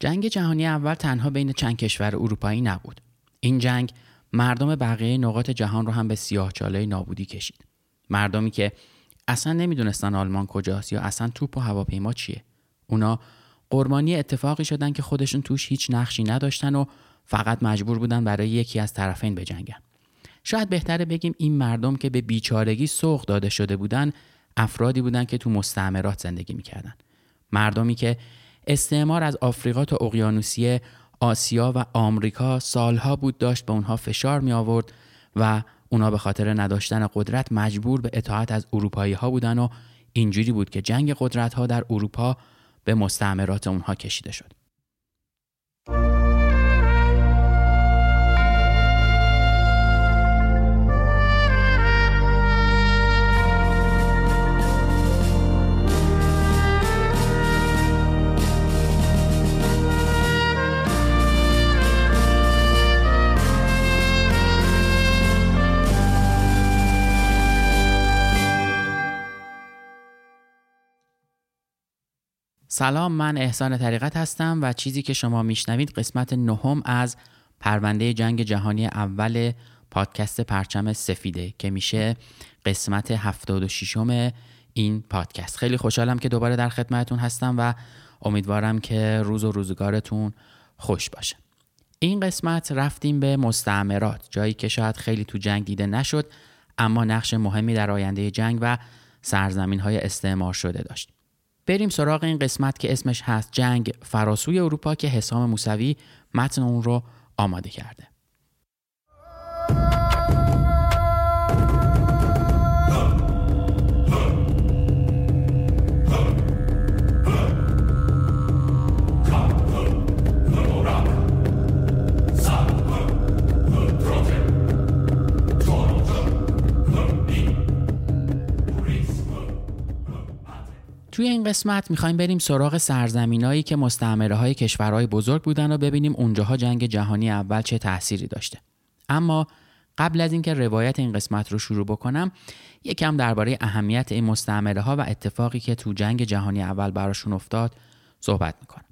جنگ جهانی اول تنها بین چند کشور اروپایی نبود. این جنگ مردم بقیه نقاط جهان رو هم به سیاهچاله نابودی کشید. مردمی که اصلا نمی‌دونستن آلمان کجاست یا اصلا توپ و هواپیما چیه. اونا قربانی اتفاقی شدن که خودشون توش هیچ نقشی نداشتن و فقط مجبور بودن برای یکی از طرفین بجنگن. شاید بهتره بگیم این مردم که به بیچارگی سوق داده شده بودن افرادی بودن که تو مستعمرات زندگی می‌کردن. مردمی که استعمار از آفریقا تا اقیانوسیه آسیا و آمریکا سالها بود داشت به اونها فشار می آورد و اونا به خاطر نداشتن قدرت مجبور به اطاعت از اروپایی ها بودن و اینجوری بود که جنگ قدرت ها در اروپا به مستعمرات اونها کشیده شد. سلام من احسان طریقت هستم و چیزی که شما میشنوید قسمت نهم از پرونده جنگ جهانی اول پادکست پرچم سفیده که میشه قسمت 76 این پادکست. خیلی خوشحالم که دوباره در خدمتتون هستم و امیدوارم که روز و روزگارتون خوش باشه. این قسمت رفتیم به مستعمرات جایی که شاید خیلی تو جنگ دیده نشد اما نقش مهمی در آینده جنگ و سرزمین های استعمار شده داشت. بریم سراغ این قسمت که اسمش هست جنگ فراسوی اروپا که حسام موسوی متن اون رو آماده کرده. توی این قسمت می‌خوایم بریم سراغ سرزمینایی که مستعمره های کشورهای بزرگ بودن و ببینیم اونجاها جنگ جهانی اول چه تأثیری داشته. اما قبل از اینکه روایت این قسمت رو شروع بکنم یکم درباره اهمیت این مستعمره ها و اتفاقی که تو جنگ جهانی اول براشون افتاد صحبت می‌کنم.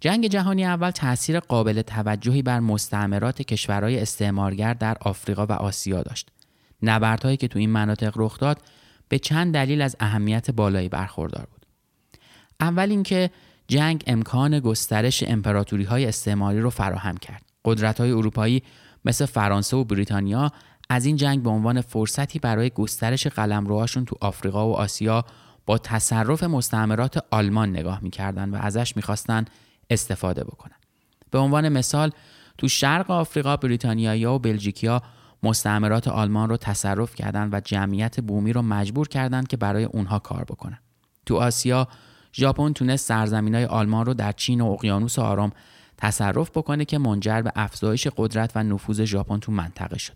جنگ جهانی اول تاثیر قابل توجهی بر مستعمرات کشورهای استعمارگر در آفریقا و آسیا داشت. نبردهایی که تو این مناطق رخ داد به چند دلیل از اهمیت بالایی برخوردار بود. اول اینکه جنگ امکان گسترش امپراتوری های استعماری رو فراهم کرد. قدرت های اروپایی مثل فرانسه و بریتانیا از این جنگ به عنوان فرصتی برای گسترش قلمروهاشون تو آفریقا و آسیا با تصرف مستعمرات آلمان نگاه می‌کردن و ازش می‌خواستن استفاده بکنن. به عنوان مثال تو شرق آفریقا بریتانیایی و بلژیکیا مستعمرات آلمان رو تصرف کردند و جمعیت بومی رو مجبور کردند که برای اونها کار بکنن. تو آسیا ژاپن تونست سرزمینای آلمان رو در چین و اقیانوس آرام تصرف بکنه که منجر به افزایش قدرت و نفوذ ژاپن تو منطقه شد.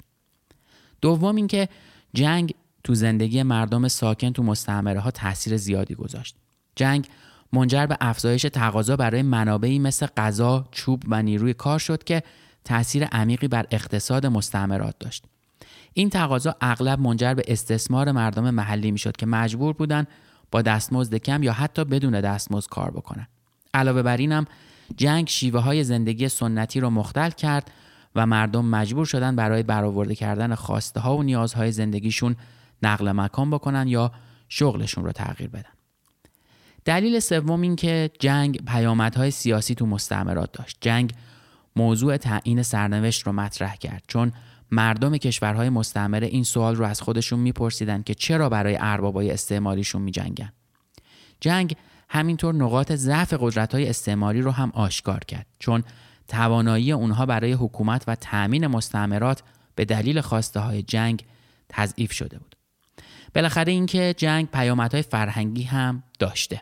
دوم اینکه جنگ تو زندگی مردم ساکن تو مستعمره ها تاثیر زیادی گذاشت. جنگ منجر به افزایش تقاضا برای منابعی مثل غذا، چوب و نیروی کار شد که تاثیر عمیقی بر اقتصاد مستعمرات داشت این تقاضا اغلب منجر به استثمار مردم محلی می‌شد که مجبور بودند با دستمزد کم یا حتی بدون دستمزد کار بکنند علاوه بر اینم جنگ شیوه های زندگی سنتی را مختل کرد و مردم مجبور شدن برای برآورده کردن خواسته ها و نیازهای زندگیشون نقل مکان بکنن یا شغلشون رو تغییر بدن. دلیل سوم این که جنگ پیامدهای سیاسی تو مستعمرات داشت. جنگ موضوع تعیین سرنوشت رو مطرح کرد چون مردم کشورهای مستعمره این سوال رو از خودشون میپرسیدن که چرا برای اربابای استعماریشون میجنگن. جنگ همینطور نقاط ضعف قدرت‌های استعماری رو هم آشکار کرد چون توانایی اونها برای حکومت و تأمین مستعمرات به دلیل خواسته های جنگ تضعیف شده بود. بالاخره اینکه جنگ پیامدهای فرهنگی هم داشته.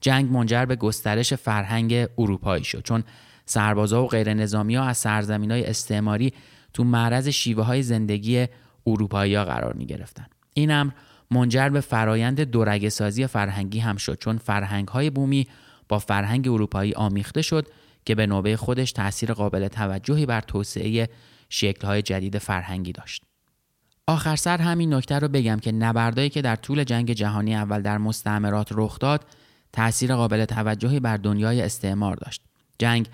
جنگ منجر به گسترش فرهنگ اروپایی شد چون سربازا و غیر نظامی ها از سرزمین های استعماری تو معرض شیوه های زندگی اروپایی ها قرار می گرفتن. این امر منجر به فرایند دورگه سازی فرهنگی هم شد چون فرهنگ های بومی با فرهنگ اروپایی آمیخته شد که به نوبه خودش تاثیر قابل توجهی بر توسعه شکل های جدید فرهنگی داشت. آخر سر همین نکته رو بگم که نبردایی که در طول جنگ جهانی اول در مستعمرات رخ داد تاثیر قابل توجهی بر دنیای استعمار داشت. جنگ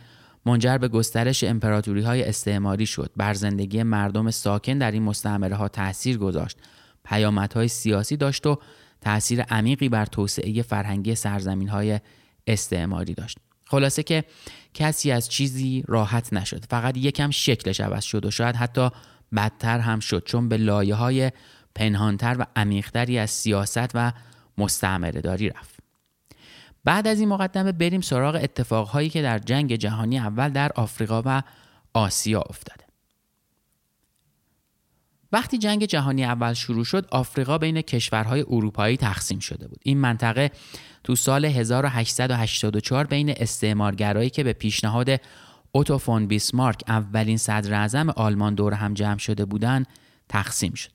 منجر به گسترش امپراتوری های استعماری شد. بر زندگی مردم ساکن در این مستعمره ها تاثیر گذاشت. پیامدهای سیاسی داشت و تاثیر عمیقی بر توسعه فرهنگی سرزمین های استعماری داشت. خلاصه که کسی از چیزی راحت نشد. فقط یکم شکلش عوض شد و شاید حتی بدتر هم شد چون به لایه های پنهانتر و عمیقتری از سیاست و مستعمره داری رفت. بعد از این مقدمه بریم سراغ اتفاقهایی که در جنگ جهانی اول در آفریقا و آسیا افتاده. وقتی جنگ جهانی اول شروع شد آفریقا بین کشورهای اروپایی تقسیم شده بود. این منطقه تو سال 1884 بین استعمارگرایی که به پیشنهاد اوتوفون بیسمارک اولین صدر اعظم آلمان دور هم جمع شده بودند تقسیم شد.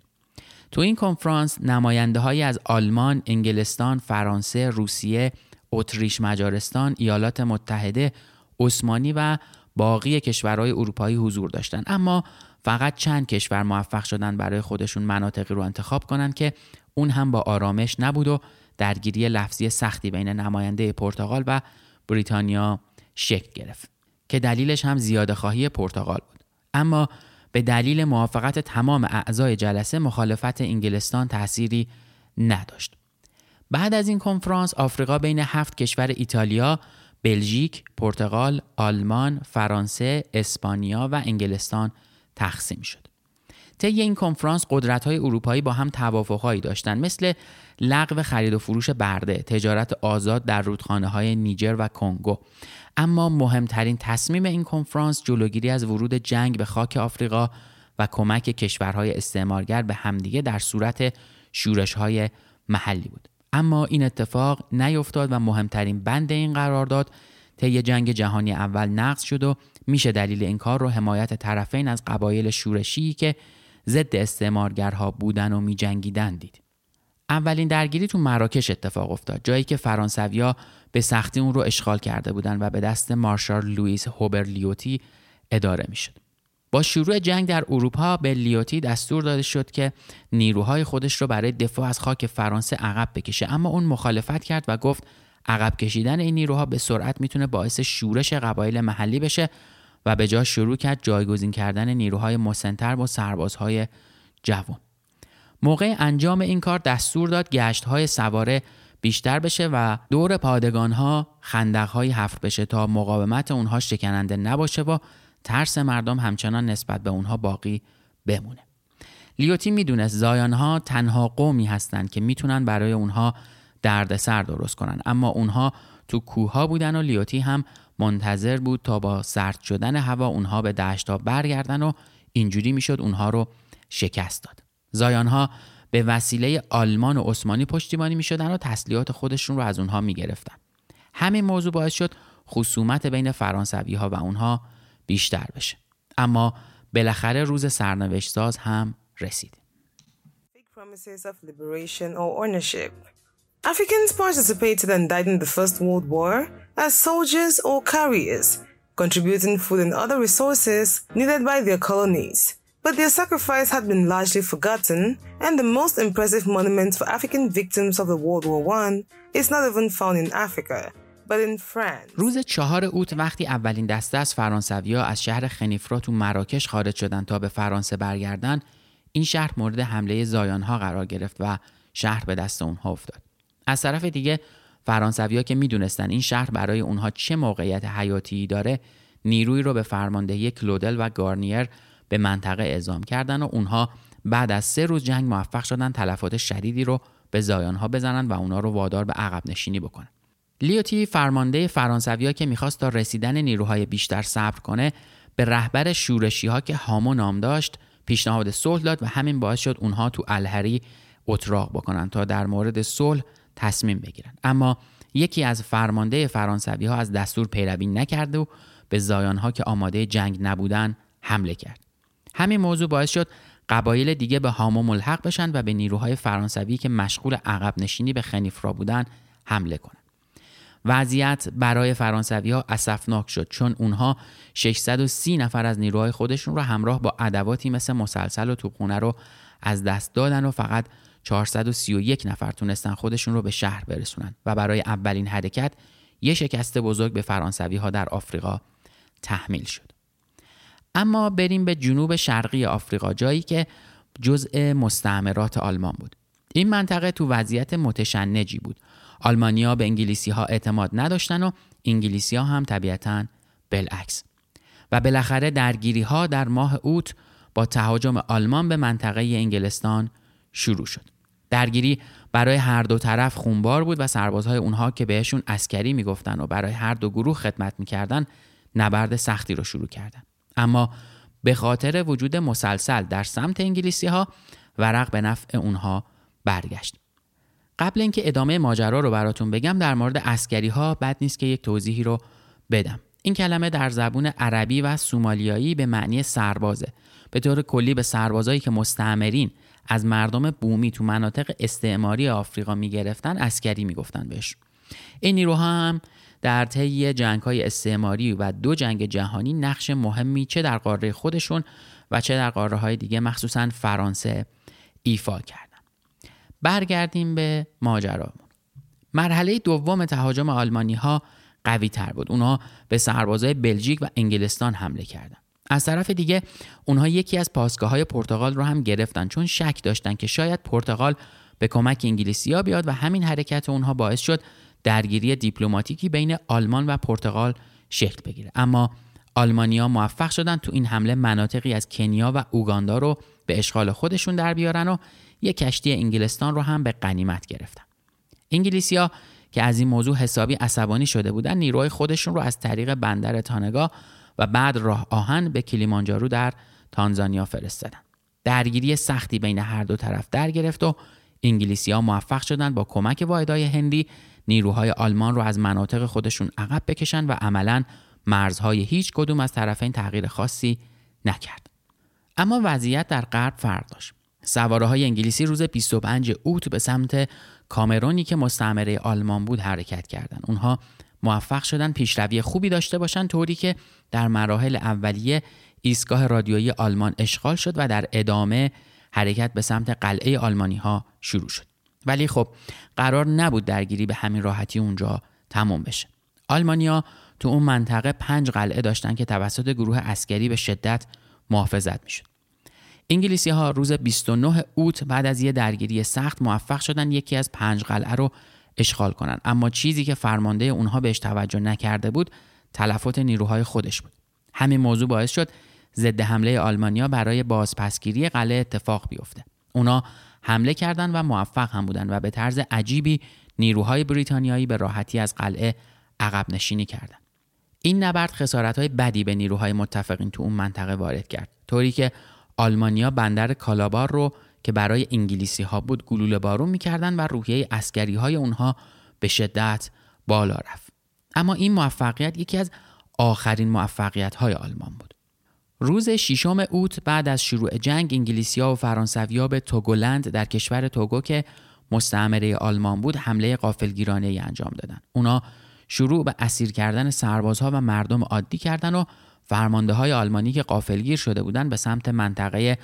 تو این کنفرانس نماینده های از آلمان، انگلستان، فرانسه، روسیه، اتریش، مجارستان، ایالات متحده، عثمانی و باقی کشورهای اروپایی حضور داشتند اما فقط چند کشور موفق شدن برای خودشون مناطقی رو انتخاب کنند که اون هم با آرامش نبود و درگیری لفظی سختی بین نماینده پرتغال و بریتانیا شکل گرفت که دلیلش هم زیاده خواهی پرتغال بود. اما به دلیل موافقت تمام اعضای جلسه مخالفت انگلستان تأثیری نداشت. بعد از این کنفرانس آفریقا بین هفت کشور ایتالیا، بلژیک، پرتغال، آلمان، فرانسه، اسپانیا و انگلستان تقسیم شد. طی این کنفرانس های اروپایی با هم توافقهایی داشتند مثل لغو خرید و فروش برده، تجارت آزاد در رودخانه های نیجر و کنگو. اما مهمترین تصمیم این کنفرانس جلوگیری از ورود جنگ به خاک آفریقا و کمک کشورهای استعمارگر به همدیگه در صورت شورش های محلی بود. اما این اتفاق نیفتاد و مهمترین بند این قرارداد طی جنگ جهانی اول نقض شد و میشه دلیل این کار رو حمایت طرفین از قبایل شورشی که ضد استعمارگرها بودن و میجنگیدن دید. اولین درگیری تو مراکش اتفاق افتاد جایی که فرانسویا به سختی اون رو اشغال کرده بودند و به دست مارشال لوئیس هوبر لیوتی اداره می‌شد. با شروع جنگ در اروپا به لیوتی دستور داده شد که نیروهای خودش رو برای دفاع از خاک فرانسه عقب بکشه. اما اون مخالفت کرد و گفت عقب کشیدن این نیروها به سرعت می‌تونه باعث شورش قبایل محلی بشه و به جا شروع کرد جایگزین کردن نیروهای مسنتر با سربازهای جوان. موقع انجام این کار دستور داد گشت های سواره بیشتر بشه و دور پادگان ها خندق حفر بشه تا مقاومت اونها شکننده نباشه و ترس مردم همچنان نسبت به اونها باقی بمونه لیوتی می‌دونست زایان ها تنها قومی هستند که می‌تونن برای اونها دردسر درست کنن اما اونها تو کوه بودن و لیوتی هم منتظر بود تا با سرد شدن هوا اونها به دشت ها برگردن و اینجوری می‌شد اونها رو شکست داد زایانها به وسیله آلمان و عثمانی پشتیبانی می شدن و تسلیحات خودشون رو از اونها می گرفتن. همین موضوع باعث شد خصومت بین فرانسوی ها و اونها بیشتر بشه. اما بالاخره روز سرنوشت ساز هم رسید. Africans participated and died in the First World War as soldiers or carriers, contributing food and other resources needed by their colonies. But their sacrifice had been largely forgotten, and the most impressive monument for African victims of the World War I is not even found in Africa, but in France. روز چهار اوت وقتی اولین دسته از فرانسویا از شهر خنیفرا تو مراکش خارج شدن تا به فرانسه برگردن این شهر مورد حمله زایانها قرار گرفت و شهر به دست اونها افتاد. از طرف دیگه فرانسویا که می‌دونستن این شهر برای اونها چه موقعیت حیاتی داره نیروی رو به فرماندهی کلودل و گارنیر به منطقه اعزام کردن و اونها بعد از سه روز جنگ موفق شدن تلفات شدیدی رو به زایانها بزنن و اونا رو وادار به عقب نشینی بکنن. لیوتی فرمانده فرانسویا که می‌خواست تا رسیدن نیروهای بیشتر صبر کنه به رهبر شورشی ها که هامو نام داشت پیشنهاد صلح داد و همین باعث شد اونها تو الهری اتراق بکنن تا در مورد صلح تصمیم بگیرن اما یکی از فرمانده فرانسوی ها از دستور پیروی نکرد و به زایان ها که آماده جنگ نبودن حمله کرد همین موضوع باعث شد قبایل دیگه به هامو ملحق بشن و به نیروهای فرانسوی که مشغول عقب نشینی به خنیفرا بودن حمله کنند. وضعیت برای فرانسوی ها اسفناک شد چون اونها 630 نفر از نیروهای خودشون رو همراه با ادواتی مثل مسلسل و توپخونه رو از دست دادن و فقط 431 نفر تونستن خودشون رو به شهر برسونن. و برای اولین حرکت یه شکست بزرگ به فرانسوی ها در آفریقا تحمیل شد. اما بریم به جنوب شرقی آفریقا جایی که جزء مستعمرات آلمان بود. این منطقه تو وضعیت متشنجی بود. آلمانیا به انگلیسی ها اعتماد نداشتن و انگلیسی ها هم طبیعتا بالعکس. و بالاخره درگیری ها در ماه اوت با تهاجم آلمان به منطقه انگلستان شروع شد. درگیری برای هر دو طرف خونبار بود و سربازهای اونها که بهشون اسکری می‌گفتن و برای هر دو گروه خدمت می‌کردن نبرد سختی رو شروع کردن. اما به خاطر وجود مسلسل در سمت انگلیسی ها ورق به نفع اونها برگشت. قبل اینکه ادامه ماجرا رو براتون بگم در مورد اسکری ها بد نیست که یک توضیحی رو بدم. این کلمه در زبون عربی و سومالیایی به معنی سربازه. به طور کلی به سربازایی که مستعمرین از مردم بومی تو مناطق استعماری آفریقا می‌گرفتن اسکری می‌گفتن بهش. این نیروها هم در طی جنگ های استعماری و دو جنگ جهانی نقش مهمی چه در قاره خودشون و چه در قاره های دیگه مخصوصا فرانسه ایفا کردن برگردیم به ماجرامون مرحله دوم تهاجم آلمانی ها قوی تر بود. اونها به سربازای بلژیک و انگلستان حمله کردند. از طرف دیگه اونها یکی از پاسگاه های پرتغال رو هم گرفتن چون شک داشتن که شاید پرتغال به کمک انگلیسیا بیاد و همین حرکت اونها باعث شد درگیری دیپلماتیکی بین آلمان و پرتغال شکل بگیره. اما آلمانیا موفق شدن تو این حمله مناطقی از کنیا و اوگاندا رو به اشغال خودشون در بیارن و یک کشتی انگلستان رو هم به قنیمت گرفتن. انگلیسیا که از این موضوع حسابی عصبانی شده بودن نیروهای خودشون رو از طریق بندر تانگا و بعد راه آهن به کلیمانجارو در تانزانیا فرستادن. درگیری سختی بین هر دو طرف در گرفت و انگلیسی ها موفق شدند با کمک واحدهای هندی نیروهای آلمان رو از مناطق خودشون عقب بکشن و عملا مرزهای هیچ کدوم از طرفین تغییر خاصی نکرد. اما وضعیت در غرب فرق داشت. سواره های انگلیسی روز 25 اوت به سمت کامرونی که مستعمره آلمان بود حرکت کردند. اونها موفق شدن پیشروی خوبی داشته باشند طوری که در مراحل اولیه ایستگاه رادیویی آلمان اشغال شد و در ادامه حرکت به سمت قلعه آلمانی ها شروع شد. ولی خب قرار نبود درگیری به همین راحتی اونجا تموم بشه. آلمانیا تو اون منطقه پنج قلعه داشتن که توسط گروه اسکری به شدت محافظت می‌شد. انگلیسی ها روز 29 اوت بعد از یه درگیری سخت موفق شدن یکی از پنج قلعه رو اشغال کنند اما چیزی که فرمانده اونها بهش توجه نکرده بود تلفات نیروهای خودش بود. همین موضوع باعث شد ضد حمله آلمانیا برای بازپسگیری قلعه اتفاق بیفته. اونا حمله کردند و موفق هم بودند و به طرز عجیبی نیروهای بریتانیایی به راحتی از قلعه عقب نشینی کردند این نبرد خسارت های بدی به نیروهای متفقین تو اون منطقه وارد کرد. طوری که آلمانیا بندر کالابار رو که برای انگلیسی ها بود گلوله بارون می‌کردن و روحیه اسکری های اونها به شدت بالا رفت. اما این موفقیت یکی از آخرین موفقیت های آلمان بود. روز ششم اوت بعد از شروع جنگ انگلیسیا و فرانسویا به توگولند در کشور توگو که مستعمره آلمان بود حمله قافلگیرانه ای انجام دادند. اونا شروع به اسیر کردن سربازها و مردم عادی کردند و فرمانده های آلمانی که قافلگیر شده بودند به سمت منطقه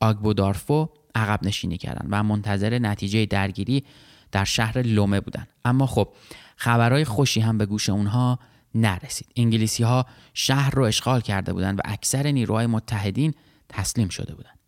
آگبودارفو عقب نشینی کردند و منتظر نتیجه درگیری در شهر لومه بودند اما خب خبرهای خوشی هم به گوش اونها نرسید. انگلیسی ها شهر رو اشغال کرده بودند و اکثر نیروهای متحدین تسلیم شده بودند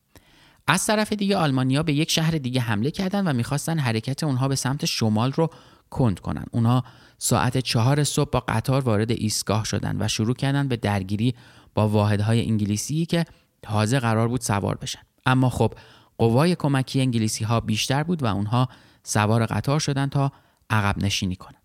از طرف دیگه آلمانیا به یک شهر دیگه حمله کردند و می‌خواستن حرکت اونها به سمت شمال رو کند کنند. اونها ساعت چهار صبح با قطار وارد ایستگاه شدند و شروع کردند به درگیری با واحدهای انگلیسی که تازه قرار بود سوار بشن. اما خب قوای کمکی انگلیسی ها بیشتر بود و اونها سوار قطار شدند تا عقب نشینی کنند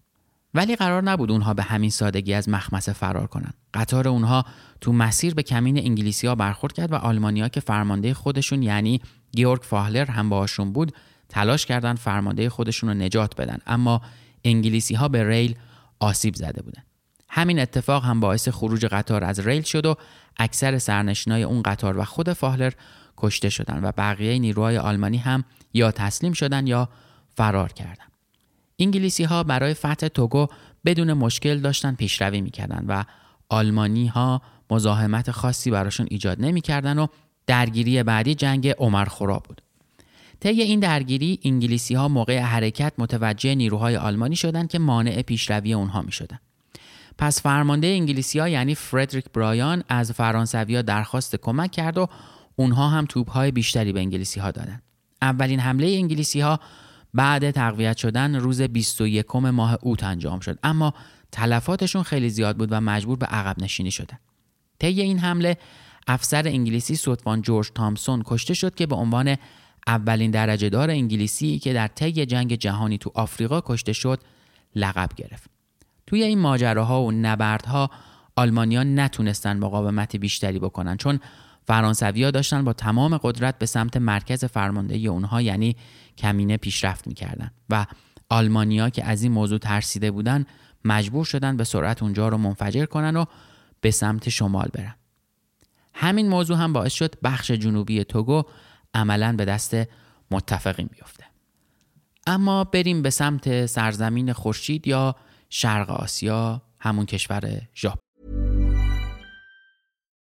ولی قرار نبود اونها به همین سادگی از مخمسه فرار کنند قطار اونها تو مسیر به کمین انگلیسی ها برخورد کرد و آلمانیا که فرمانده خودشون یعنی گیورگ فاهلر هم باشون بود تلاش کردند فرمانده خودشون رو نجات بدن. اما انگلیسی ها به ریل آسیب زده بودند همین اتفاق هم باعث خروج قطار از ریل شد و اکثر سرنشینای اون قطار و خود فاهلر کشته شدند و بقیه نیروهای آلمانی هم یا تسلیم شدن یا فرار کردند. انگلیسی ها برای فتح توگو بدون مشکل داشتن پیشروی می‌کردند و آلمانی ها مزاحمت خاصی براشون ایجاد نمی‌کردن و درگیری بعدی جنگ عمر خورا بود. طی این درگیری انگلیسی ها موقع حرکت متوجه نیروهای آلمانی شدند که مانع پیشروی اونها می شدن. پس فرمانده انگلیسی ها یعنی فردریک برایان از فرانسوی درخواست کمک کرد و اونها هم توپ های بیشتری به انگلیسی ها دادن. اولین حمله انگلیسی ها بعد تقویت شدن روز 21 ماه اوت انجام شد اما تلفاتشون خیلی زیاد بود و مجبور به عقب نشینی شدن. طی این حمله افسر انگلیسی سوتوان جورج تامسون کشته شد که به عنوان اولین درجه دار انگلیسی که در طی جنگ جهانی تو آفریقا کشته شد لقب گرفت. توی این ماجراها و نبردها آلمانیا نتونستن مقاومت بیشتری بکنن چون فرانسویا داشتن با تمام قدرت به سمت مرکز فرماندهی اونها یعنی کمینه پیشرفت می‌کردن و آلمانیا که از این موضوع ترسیده بودن مجبور شدن به سرعت اونجا رو منفجر کنن و به سمت شمال برن همین موضوع هم باعث شد بخش جنوبی توگو عملا به دست متفقین بیفته. اما بریم به سمت سرزمین خورشید یا شرق آسیا همون کشور ژاپن.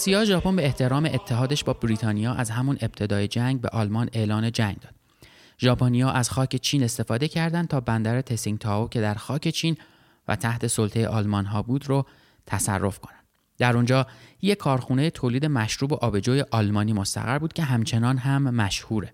آسیا ژاپن به احترام اتحادش با بریتانیا از همون ابتدای جنگ به آلمان اعلان جنگ داد. ژاپنیا از خاک چین استفاده کردند تا بندر تسینگتاو که در خاک چین و تحت سلطه آلمان ها بود رو تصرف کنند. در اونجا یک کارخونه تولید مشروب و آبجوی آلمانی مستقر بود که همچنان هم مشهوره.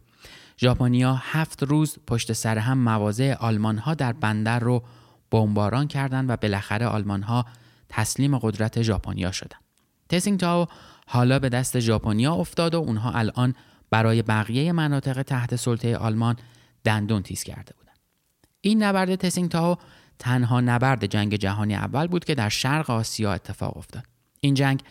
ژاپنیا هفت روز پشت سر هم مواضع آلمان ها در بندر رو بمباران کردند و بالاخره آلمان ها تسلیم قدرت ژاپنیا شدند. تسینگتاو حالا به دست ژاپنیا افتاد و اونها الان برای بقیه مناطق تحت سلطه آلمان دندون تیز کرده بودند. این نبرد تسینگتاو تنها نبرد جنگ جهانی اول بود که در شرق آسیا اتفاق افتاد. این جنگ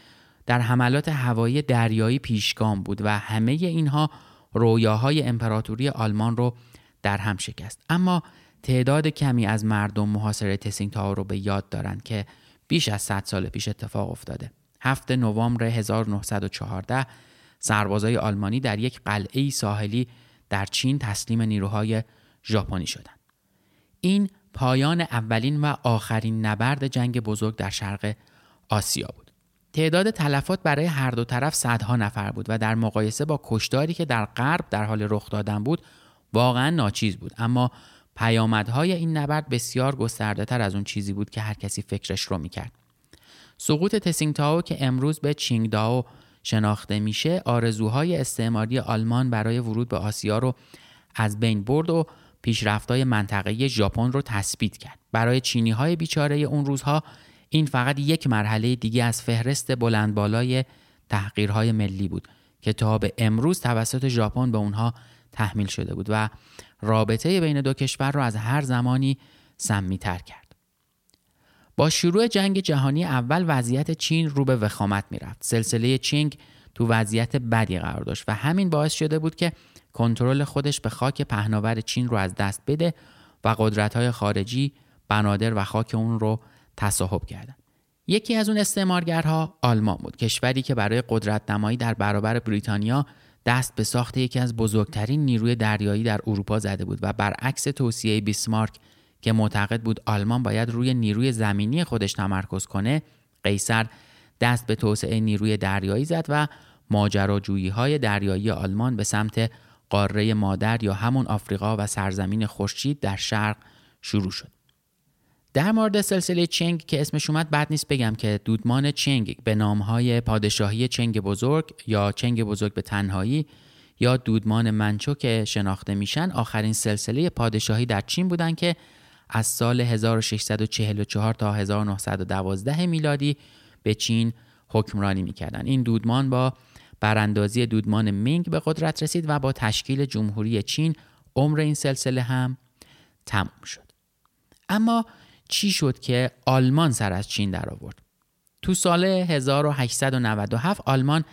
در حملات هوایی دریایی پیشگام بود و همه اینها رویاهای امپراتوری آلمان رو در هم شکست. اما تعداد کمی از مردم محاصره تسینگتاو رو به یاد دارند که بیش از 100 سال پیش اتفاق افتاده. 7 نوامبر 1914 سربازای آلمانی در یک قلعه ساحلی در چین تسلیم نیروهای ژاپنی شدند. این پایان اولین و آخرین نبرد جنگ بزرگ در شرق آسیا بود. تعداد تلفات برای هر دو طرف صدها نفر بود و در مقایسه با کشداری که در غرب در حال رخ دادن بود واقعا ناچیز بود اما پیامدهای این نبرد بسیار گسترده تر از اون چیزی بود که هر کسی فکرش رو می‌کرد. سقوط تسینگتاو که امروز به چینگداو شناخته میشه آرزوهای استعماری آلمان برای ورود به آسیا رو از بین برد و پیشرفتهای منطقه ژاپن رو تثبیت کرد. برای چینی های بیچاره اون روزها این فقط یک مرحله دیگه از فهرست بلند بالای تحقیرهای ملی بود که تا به امروز توسط ژاپن به اونها تحمیل شده بود و رابطه بین دو کشور رو از هر زمانی سمیتر کرد. با شروع جنگ جهانی اول وضعیت چین رو به وخامت می‌رفت. سلسله چینگ تو وضعیت بدی قرار داشت و همین باعث شده بود که کنترل خودش به خاک پهناور چین رو از دست بده و قدرت خارجی بنادر و خاک اون رو تصاحب کردن. یکی از اون استعمارگرها آلمان بود کشوری که برای قدرت نمایی در برابر بریتانیا دست به ساخت یکی از بزرگترین نیروی دریایی در اروپا زده بود و برعکس توصیه بیسمارک که معتقد بود آلمان باید روی نیروی زمینی خودش تمرکز کنه قیصر دست به توسعه نیروی دریایی زد و ماجراجویی های دریایی آلمان به سمت قاره مادر یا همون آفریقا و سرزمین خورشید در شرق شروع شد. در مورد سلسله چنگ که اسمش اومد بعد نیست بگم که دودمان چنگ به نامهای پادشاهی چنگ بزرگ یا چنگ بزرگ به تنهایی یا دودمان منچو که شناخته میشن آخرین سلسله پادشاهی در چین بودن که از سال 1644 تا 1912 میلادی به چین حکمرانی می‌کردن این دودمان با براندازی دودمان مینگ به قدرت رسید و با تشکیل جمهوری چین عمر این سلسله هم تموم شد. اما چی شد که آلمان سر از چین در آورد تو سال 1897 آلمان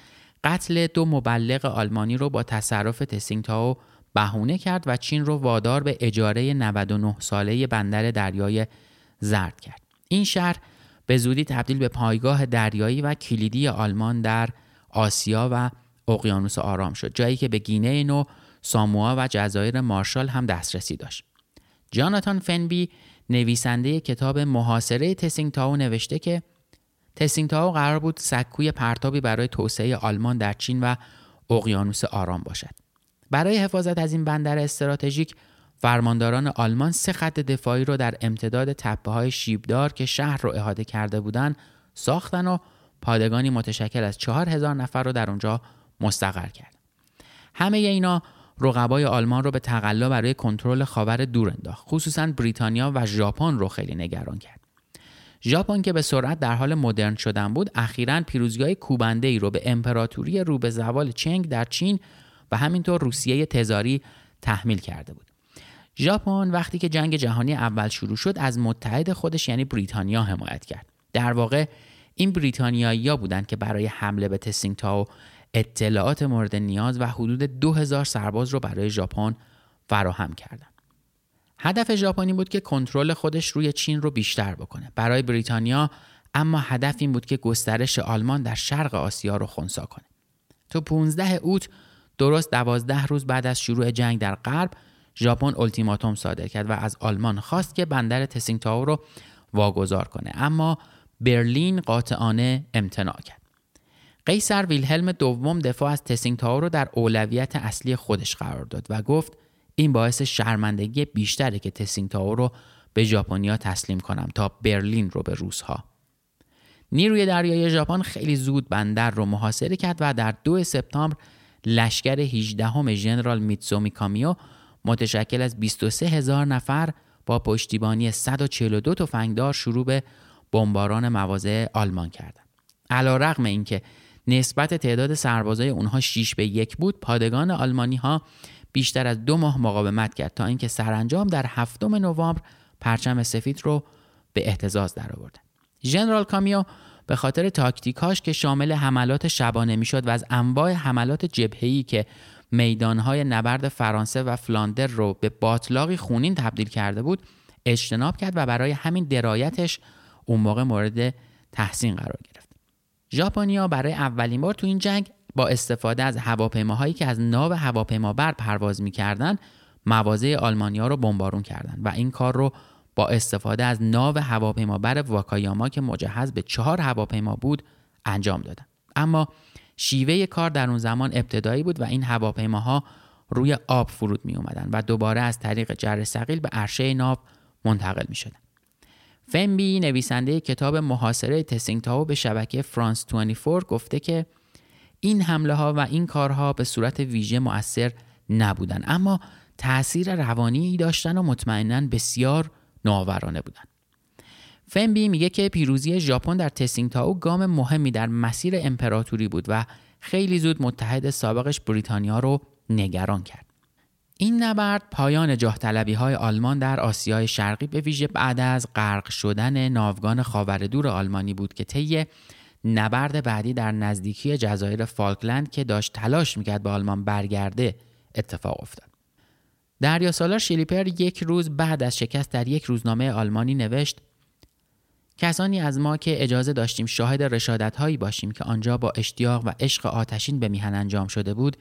قتل دو مبلغ آلمانی رو با تصرف تسینگتاو بهونه کرد و چین رو وادار به اجاره 99 ساله بندر دریای زرد کرد. این شهر به زودی تبدیل به پایگاه دریایی و کلیدی آلمان در آسیا و اقیانوس آرام شد جایی که به گینه نو ساموا و جزایر مارشال هم دسترسی داشت. جاناتان فنبی نویسنده کتاب محاصره تسینگتاو نوشته که تسینگتاو قرار بود سکوی پرتابی برای توسعه آلمان در چین و اقیانوس آرام باشد. برای حفاظت از این بندر استراتژیک فرمانداران آلمان سه خط دفاعی رو در امتداد تپه های شیبدار که شهر رو احاطه کرده بودند ساختن و پادگانی متشکل از چهار هزار نفر رو در اونجا مستقر کرد. همه اینا رقبای آلمان رو به تقلا برای کنترل خاور دور انداخت. خصوصا بریتانیا و ژاپن رو خیلی نگران کرد. ژاپن که به سرعت در حال مدرن شدن بود، اخیرا پیروزی‌های کوبنده ای رو به امپراتوری رو به زوال چنگ در چین و همینطور روسیه تزاری تحمیل کرده بود. ژاپن وقتی که جنگ جهانی اول شروع شد از متحد خودش یعنی بریتانیا حمایت کرد. در واقع این بریتانیایی بودند که برای حمله به تسینگتاو اطلاعات مورد نیاز و حدود 2000 سرباز رو برای ژاپن فراهم کردند. هدف ژاپنی بود که کنترل خودش روی چین رو بیشتر بکنه. برای بریتانیا اما هدف این بود که گسترش آلمان در شرق آسیا رو خونسا کنه. تو 15 اوت درست 12 روز بعد از شروع جنگ در غرب ژاپن التیماتوم صادر کرد و از آلمان خواست که بندر تسینگتاو رو واگذار کنه اما برلین قاطعانه امتناع کرد. قیصر ویلهلم دوم دفاع از تسینگتاو رو در اولویت اصلی خودش قرار داد و گفت این باعث شرمندگی بیشتره که تسینگتاو رو به ژاپنیا تسلیم کنم تا برلین رو به روسها. نیروی دریایی ژاپن خیلی زود بندر رو محاصره کرد و در دو سپتامبر لشکر 18 همه ژنرال میتسومی کامیو متشکل از 23 هزار نفر با پشتیبانی 142 تفنگدار شروع به بمباران مواضع آلمان کردند. رغم اینکه نسبت تعداد سربازای اونها 6 به یک بود پادگان آلمانی ها بیشتر از دو ماه مقاومت کرد تا اینکه سرانجام در هفتم نوامبر پرچم سفید رو به احتزاز درآوردن. ژنرال کامیو به خاطر تاکتیکاش که شامل حملات شبانه می‌شد و از انواع حملات جبهه‌ای که میدانهای نبرد فرانسه و فلاندر رو به باطلاقی خونین تبدیل کرده بود اجتناب کرد و برای همین درایتش اون موقع مورد تحسین قرار گرفت. ژاپنیا برای اولین بار تو این جنگ با استفاده از هواپیماهایی که از ناو هواپیما بر پرواز می‌کردند مواضع آلمانیا رو بمبارون کردند و این کار رو با استفاده از ناو هواپیمابر واکایاما که مجهز به چهار هواپیما بود انجام دادن اما شیوه کار در اون زمان ابتدایی بود و این هواپیماها روی آب فرود می اومدن و دوباره از طریق جر سقیل به عرشه ناو منتقل می شدن. فنبی نویسنده کتاب محاصره تسینگتاو به شبکه فرانس 24 گفته که این حمله ها و این کارها به صورت ویژه مؤثر نبودن اما تاثیر روانی داشتن و مطمئنا بسیار نوآورانه بودن فنبی میگه که پیروزی ژاپن در تسینگتاو گام مهمی در مسیر امپراتوری بود و خیلی زود متحد سابقش بریتانیا رو نگران کرد این نبرد پایان جاه های آلمان در آسیای شرقی به ویژه بعد از غرق شدن ناوگان خاوردور آلمانی بود که طی نبرد بعدی در نزدیکی جزایر فالکلند که داشت تلاش می‌کرد به آلمان برگرده اتفاق افتاد. دریا سالار شلیپر یک روز بعد از شکست در یک روزنامه آلمانی نوشت کسانی از ما که اجازه داشتیم شاهد رشادت هایی باشیم که آنجا با اشتیاق و عشق آتشین به میهن انجام شده بود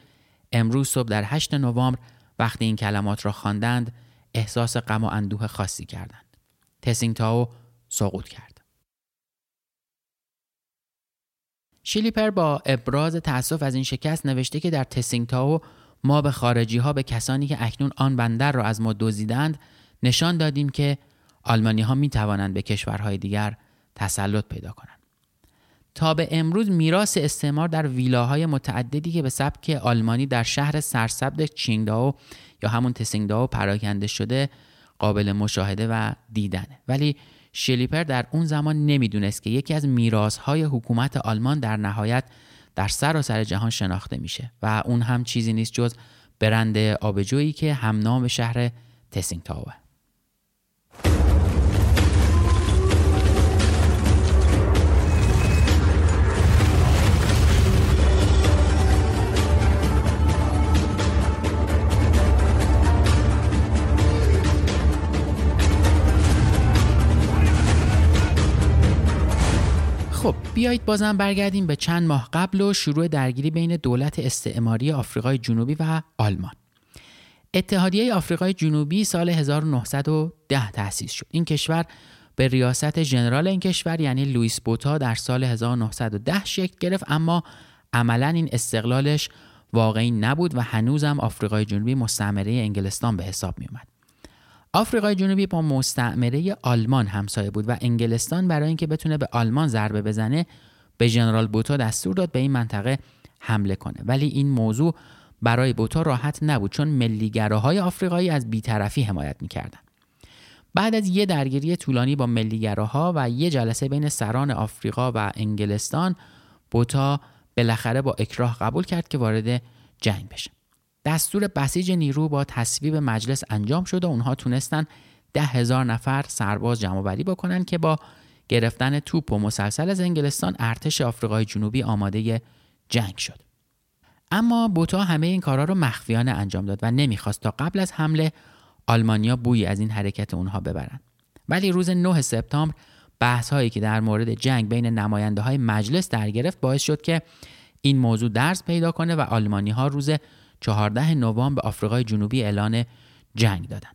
امروز صبح در 8 نوامبر وقتی این کلمات را خواندند احساس غم و اندوه خاصی کردند. تسینگتاو سقوط کرد. شیلیپر با ابراز تأسف از این شکست نوشته که در تسینگتاو ما به خارجی ها به کسانی که اکنون آن بندر را از ما دزدیدند نشان دادیم که آلمانی ها می توانند به کشورهای دیگر تسلط پیدا کنند. تا به امروز میراث استعمار در ویلاهای متعددی که به سبک آلمانی در شهر سرسبد چینگداو یا همون تسینگداو پراکنده شده قابل مشاهده و دیدنه ولی شلیپر در اون زمان نمی‌دونست که یکی از میراثهای حکومت آلمان در نهایت در سراسر جهان شناخته میشه و اون هم چیزی نیست جز برند آبجویی که همنام شهر تسینگتاوه. خب بیایید بازم برگردیم به چند ماه قبل و شروع درگیری بین دولت استعماری آفریقای جنوبی و آلمان اتحادیه آفریقای جنوبی سال 1910 تأسیس شد این کشور به ریاست ژنرال این کشور یعنی لوئیس بوتا در سال 1910 شکل گرفت اما عملا این استقلالش واقعی نبود و هنوزم آفریقای جنوبی مستعمره انگلستان به حساب می اومد. آفریقای جنوبی با مستعمره آلمان همسایه بود و انگلستان برای اینکه بتونه به آلمان ضربه بزنه به ژنرال بوتا دستور داد به این منطقه حمله کنه. ولی این موضوع برای بوتا راحت نبود چون ملیگراهای آفریقایی از بیطرفی حمایت می‌کردن بعد از یه درگیری طولانی با ملیگراها و یه جلسه بین سران آفریقا و انگلستان بوتا بالاخره با اکراه قبول کرد که وارد جنگ بشه. دستور بسیج نیرو با تصویب مجلس انجام شد و اونها تونستن ده هزار نفر سرباز جمع بری بکنن که با گرفتن توپ و مسلسل از انگلستان ارتش آفریقای جنوبی آماده جنگ شد. اما بوتا همه این کارها رو مخفیانه انجام داد و نمی‌خواست تا قبل از حمله آلمانیا بویی از این حرکت اونها ببرن. ولی روز 9 سپتامبر بحث هایی که در مورد جنگ بین نماینده های مجلس در گرفت باعث شد که این موضوع درس پیدا کنه و آلمانی ها روز 14 نوامبر به آفریقای جنوبی اعلان جنگ دادن.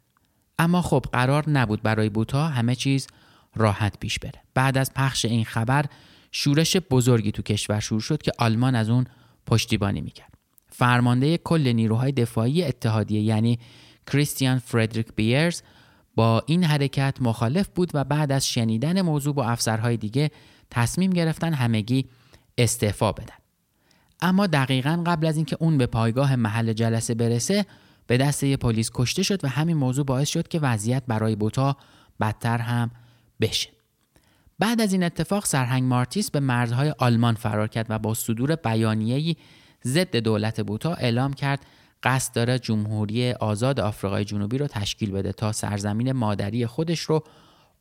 اما خب قرار نبود برای بوتا همه چیز راحت پیش بره. بعد از پخش این خبر شورش بزرگی تو کشور شروع شد که آلمان از اون پشتیبانی می‌کرد. فرمانده کل نیروهای دفاعی اتحادیه یعنی کریستیان فردریک بیرز با این حرکت مخالف بود و بعد از شنیدن موضوع با افسرهای دیگه تصمیم گرفتن همگی استعفا بدن. اما دقیقا قبل از اینکه اون به پایگاه محل جلسه برسه به دست یه پلیس کشته شد و همین موضوع باعث شد که وضعیت برای بوتا بدتر هم بشه. بعد از این اتفاق سرهنگ مارتیس به مرزهای آلمان فرار کرد و با صدور بیانیه‌ای ضد دولت بوتا اعلام کرد قصد داره جمهوری آزاد آفریقای جنوبی رو تشکیل بده تا سرزمین مادری خودش رو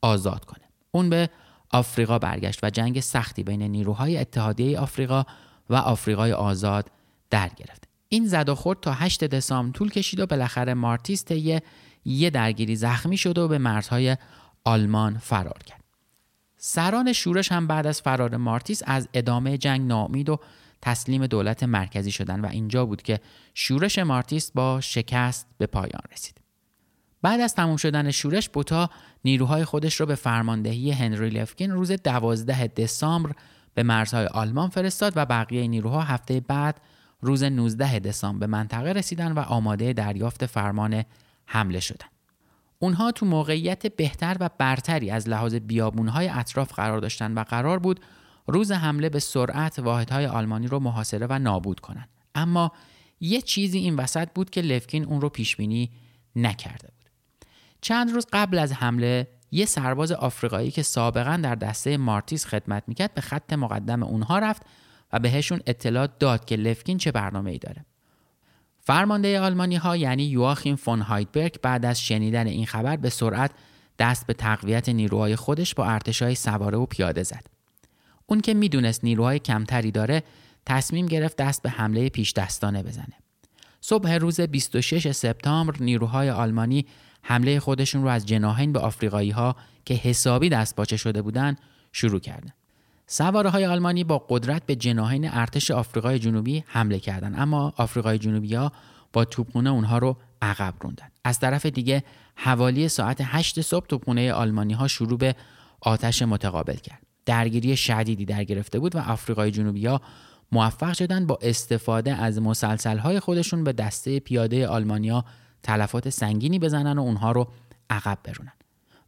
آزاد کنه. اون به آفریقا برگشت و جنگ سختی بین نیروهای اتحادیه آفریقا و آفریقای آزاد در گرفت این زد و خورد تا 8 دسامبر طول کشید و بالاخره مارتیس طی یه درگیری زخمی شد و به مرزهای آلمان فرار کرد سران شورش هم بعد از فرار مارتیس از ادامه جنگ نامید و تسلیم دولت مرکزی شدن و اینجا بود که شورش مارتیس با شکست به پایان رسید. بعد از تموم شدن شورش بوتا نیروهای خودش را به فرماندهی هنری لفکین روز 12 دسامبر به مرزهای آلمان فرستاد و بقیه نیروها هفته بعد روز 19 دسامبر به منطقه رسیدن و آماده دریافت فرمان حمله شدند. اونها تو موقعیت بهتر و برتری از لحاظ بیابونهای اطراف قرار داشتند و قرار بود روز حمله به سرعت واحدهای آلمانی رو محاصره و نابود کنند. اما یه چیزی این وسط بود که لفکین اون رو پیش بینی نکرده بود. چند روز قبل از حمله یه سرباز آفریقایی که سابقا در دسته مارتیس خدمت می‌کرد به خط مقدم اونها رفت و بهشون اطلاع داد که لفکین چه برنامه ای داره. فرمانده آلمانی ها یعنی یواخیم فون هایدبرگ بعد از شنیدن این خبر به سرعت دست به تقویت نیروهای خودش با ارتشای سواره و پیاده زد. اون که می‌دونست نیروهای کمتری داره تصمیم گرفت دست به حمله پیش دستانه بزنه. صبح روز 26 سپتامبر نیروهای آلمانی حمله خودشون رو از جناهین به آفریقایی ها که حسابی دست باچه شده بودن شروع کردن. سواره های آلمانی با قدرت به جناهین ارتش آفریقای جنوبی حمله کردند اما آفریقای جنوبی ها با توپخونه اونها رو عقب روندن. از طرف دیگه حوالی ساعت 8 صبح توپخونه آلمانی ها شروع به آتش متقابل کرد. درگیری شدیدی در گرفته بود و آفریقای جنوبی ها موفق شدن با استفاده از مسلسل های خودشون به دسته پیاده آلمانیا تلفات سنگینی بزنن و اونها رو عقب برونن.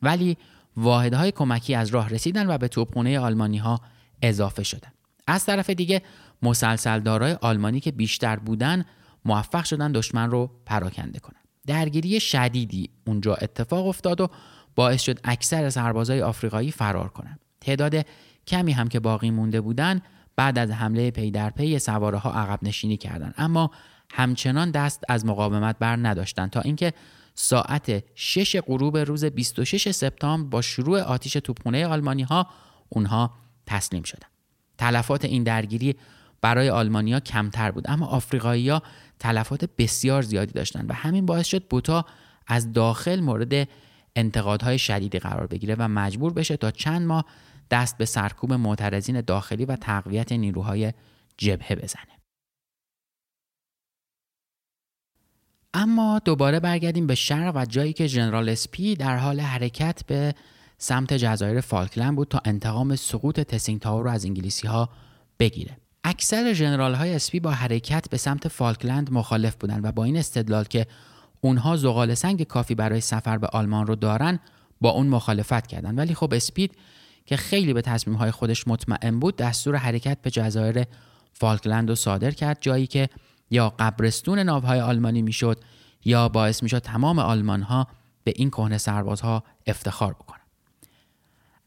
ولی واحدهای کمکی از راه رسیدن و به توپخونه آلمانی ها اضافه شدن. از طرف دیگه مسلسلدارای آلمانی که بیشتر بودن موفق شدن دشمن رو پراکنده کنن. درگیری شدیدی اونجا اتفاق افتاد و باعث شد اکثر سربازای آفریقایی فرار کنند. تعداد کمی هم که باقی مونده بودن بعد از حمله پی در پی سواره ها عقب نشینی کردند اما همچنان دست از مقاومت بر نداشتند تا اینکه ساعت 6 غروب روز 26 سپتامبر با شروع آتیش توپخانه آلمانی ها اونها تسلیم شدند. تلفات این درگیری برای آلمانیا کمتر بود اما آفریقایی ها تلفات بسیار زیادی داشتند و همین باعث شد بوتا از داخل مورد انتقادهای شدیدی قرار بگیره و مجبور بشه تا چند ماه دست به سرکوب معترضین داخلی و تقویت نیروهای جبهه بزنه. اما دوباره برگردیم به شرق و جایی که ژنرال اسپی در حال حرکت به سمت جزایر فالکلند بود تا انتقام سقوط تسینگ تائو رو از انگلیسی ها بگیره. اکثر ژنرال های اسپی با حرکت به سمت فالکلند مخالف بودند و با این استدلال که اونها زغال سنگ کافی برای سفر به آلمان رو دارن با اون مخالفت کردند ولی خب اسپی که خیلی به تصمیم های خودش مطمئن بود دستور حرکت به جزایر فالکلند رو صادر کرد جایی که یا قبرستون ناوهای آلمانی می‌شد یا باعث می‌شد تمام آلمان ها به این کهنه سربازها افتخار بکنن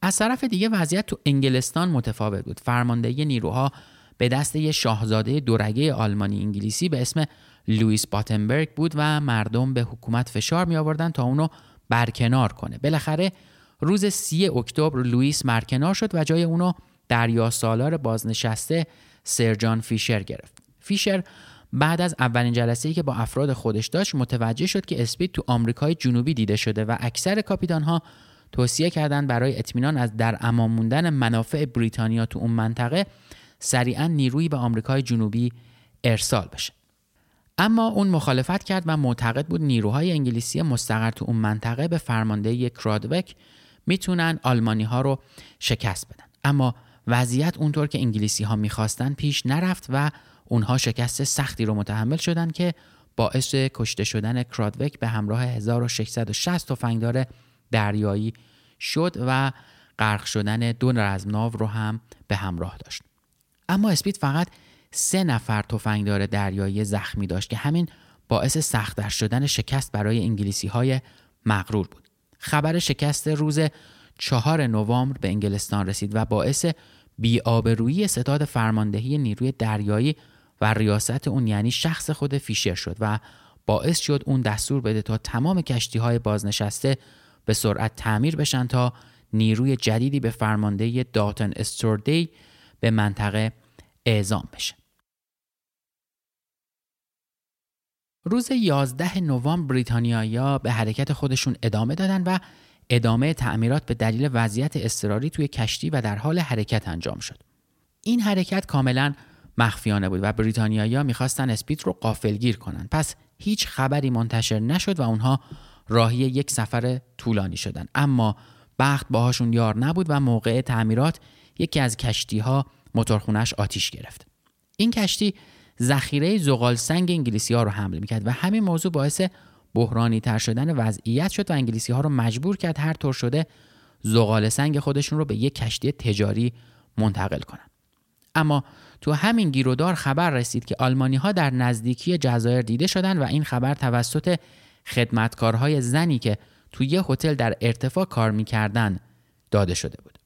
از طرف دیگه وضعیت تو انگلستان متفاوت بود. فرماندهی نیروها به دست یه شاهزاده دورگه آلمانی انگلیسی به اسم لوئیس باتنبرگ بود و مردم به حکومت فشار می آوردن تا اونو برکنار کنه. بالاخره روز سی اکتبر لوئیس برکنار شد و جای اونو دریا سالار بازنشسته سرجان فیشر گرفت. فیشر بعد از اولین جلسه که با افراد خودش داشت متوجه شد که اسپید تو آمریکای جنوبی دیده شده و اکثر کاپیتان ها توصیه کردند برای اطمینان از در امان موندن منافع بریتانیا تو اون منطقه سریعا نیرویی به آمریکای جنوبی ارسال بشه. اما اون مخالفت کرد و معتقد بود نیروهای انگلیسی مستقر تو اون منطقه به فرماندهی کرادوک می‌تونن آلمانی ها رو شکست بدن. اما وضعیت اونطور که انگلیسی ها می‌خواستن پیش نرفت و اونها شکست سختی رو متحمل شدن که باعث کشته شدن کرادوک به همراه 1660 تفنگدار دریایی شد و غرق شدن دو رزمناو رو هم به همراه داشت. اما اسپید فقط سه نفر تفنگدار دریایی زخمی داشت که همین باعث سختتر شدن شکست برای انگلیسی های مغرور بود. خبر شکست روز چهار نوامبر به انگلستان رسید و باعث بیآبرویی ستاد فرماندهی نیروی دریایی و ریاست اون یعنی شخص خود فیشر شد و باعث شد اون دستور بده تا تمام کشتی های بازنشسته به سرعت تعمیر بشن تا نیروی جدیدی به فرماندهی داتن استوردی به منطقه اعزام بشه. روز 11 نوامبر بریتانیایی‌ها به حرکت خودشون ادامه دادن و ادامه تعمیرات به دلیل وضعیت اضطراری توی کشتی و در حال حرکت انجام شد. این حرکت کاملا مخفیانه بود و بریتانیایی‌ها می‌خواستن اسپید رو قافلگیر کنند. پس هیچ خبری منتشر نشد و اونها راهی یک سفر طولانی شدن. اما بخت باهاشون یار نبود و موقع تعمیرات یکی از کشتی ها موتورخونش آتیش گرفت. این کشتی ذخیره زغال سنگ انگلیسی ها رو حمل می‌کرد و همین موضوع باعث بحرانی تر شدن وضعیت شد و انگلیسی ها رو مجبور کرد هر طور شده زغال سنگ خودشون رو به یک کشتی تجاری منتقل کنند. اما تو همین گیرودار خبر رسید که آلمانی ها در نزدیکی جزایر دیده شدن و این خبر توسط خدمتکارهای زنی که توی یه هتل در ارتفاع کار می‌کردن داده شده بود.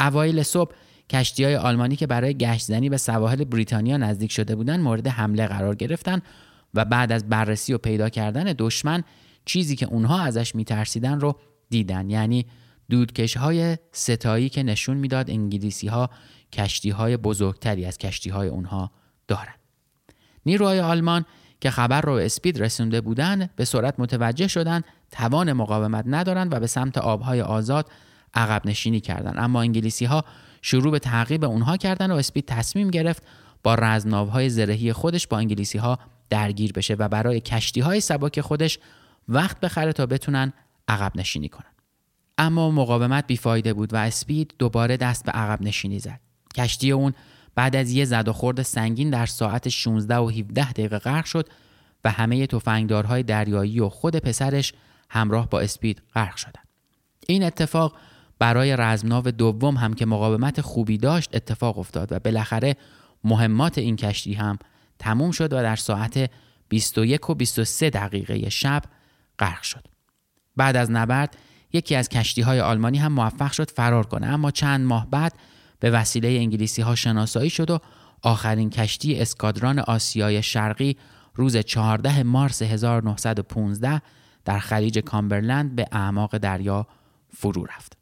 اوایل صبح کشتی های آلمانی که برای گشت زنی به سواحل بریتانیا نزدیک شده بودند مورد حمله قرار گرفتن و بعد از بررسی و پیدا کردن دشمن چیزی که اونها ازش میترسیدن رو دیدن یعنی دودکش های ستایی که نشون می‌داد انگلیسی ها کشتی های بزرگتری از کشتی های اونها دارن. نیروهای آلمان که خبر رو اسپید رسونده بودند به سرعت متوجه شدند توان مقاومت ندارند و به سمت آبهای آزاد عقب نشینی کردند اما انگلیسی ها شروع به تعقیب اونها کردند و اسپید تصمیم گرفت با رزمناوهای زرهی خودش با انگلیسی ها درگیر بشه و برای کشتی های سبک خودش وقت بخره تا بتونن عقب نشینی کنن. اما مقاومت بیفایده بود و اسپید دوباره دست به عقب نشینی زد. کشتی اون بعد از یه زد و خورد سنگین در ساعت 16 و 17 دقیقه غرق شد و همه تفنگدارهای دریایی و خود پسرش همراه با اسپید غرق شدند. این اتفاق برای رزمناو دوم هم که مقاومت خوبی داشت اتفاق افتاد و بالاخره مهمات این کشتی هم تموم شد و در ساعت 21 و 23 دقیقه شب غرق شد. بعد از نبرد یکی از کشتی های آلمانی هم موفق شد فرار کنه اما چند ماه بعد به وسیله انگلیسی ها شناسایی شد و آخرین کشتی اسکادران آسیای شرقی روز 14 مارس 1915 در خلیج کامبرلند به اعماق دریا فرو رفت.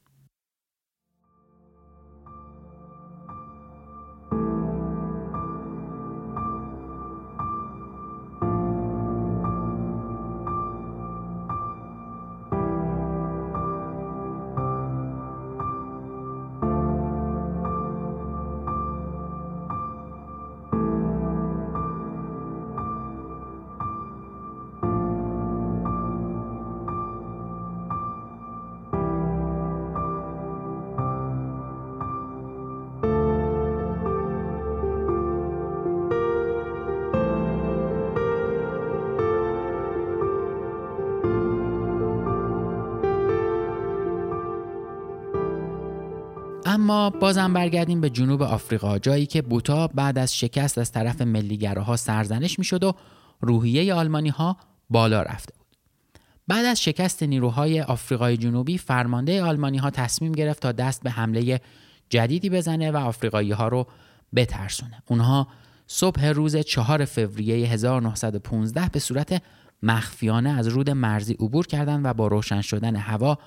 اما بازم برگردیم به جنوب آفریقا جایی که بوتا بعد از شکست از طرف ملیگراها سرزنش می‌شد و روحیه آلمانی ها بالا رفته بود. بعد از شکست نیروهای آفریقای جنوبی فرمانده آلمانی ها تصمیم گرفت تا دست به حمله جدیدی بزنه و آفریقایی ها رو بترسونه. اونها صبح روز 4 فوریه 1915 به صورت مخفیانه از رود مرزی عبور کردند و با روشن شدن هوا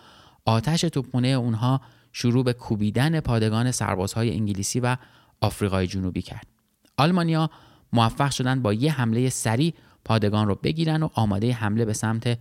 آتش توپخانه اونها شروع به کوبیدن پادگان سربازهای انگلیسی و آفریقای جنوبی کرد. آلمانیا موفق شدند با یه حمله سریع پادگان رو بگیرن و آماده حمله به سمت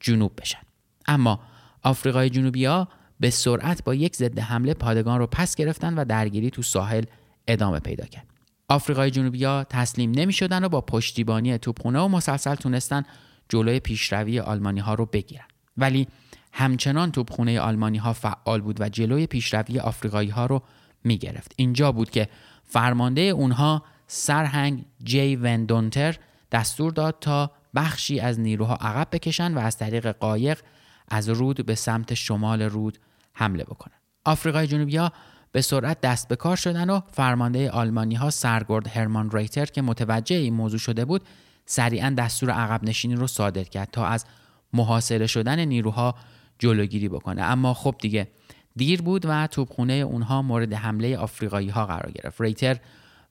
جنوب بشن. اما آفریقای جنوبی ها به سرعت با یک ضد حمله پادگان رو پس گرفتن و درگیری تو ساحل ادامه پیدا کرد. آفریقای جنوبی ها تسلیم نمی شدن و با پشتیبانی توپخونه و مسلسل تونستن جلوی پیشروی آلمانی ها رو بگیرن. ولی همچنان توپخونه آلمانی ها فعال بود و جلوی پیشروی آفریقایی ها رو می گرفت. اینجا بود که فرمانده اونها سرهنگ جی وندونتر دستور داد تا بخشی از نیروها عقب بکشن و از طریق قایق از رود به سمت شمال رود حمله بکنن. آفریقای جنوبی ها به سرعت دست به کار شدن و فرمانده آلمانی ها سرگرد هرمان ریتر که متوجه این موضوع شده بود سریعا دستور عقب نشینی رو صادر کرد تا از محاصره شدن نیروها جلوگیری بکنه. اما خب دیگه دیر بود و توپخونه اونها مورد حمله آفریقایی ها قرار گرفت. ریتر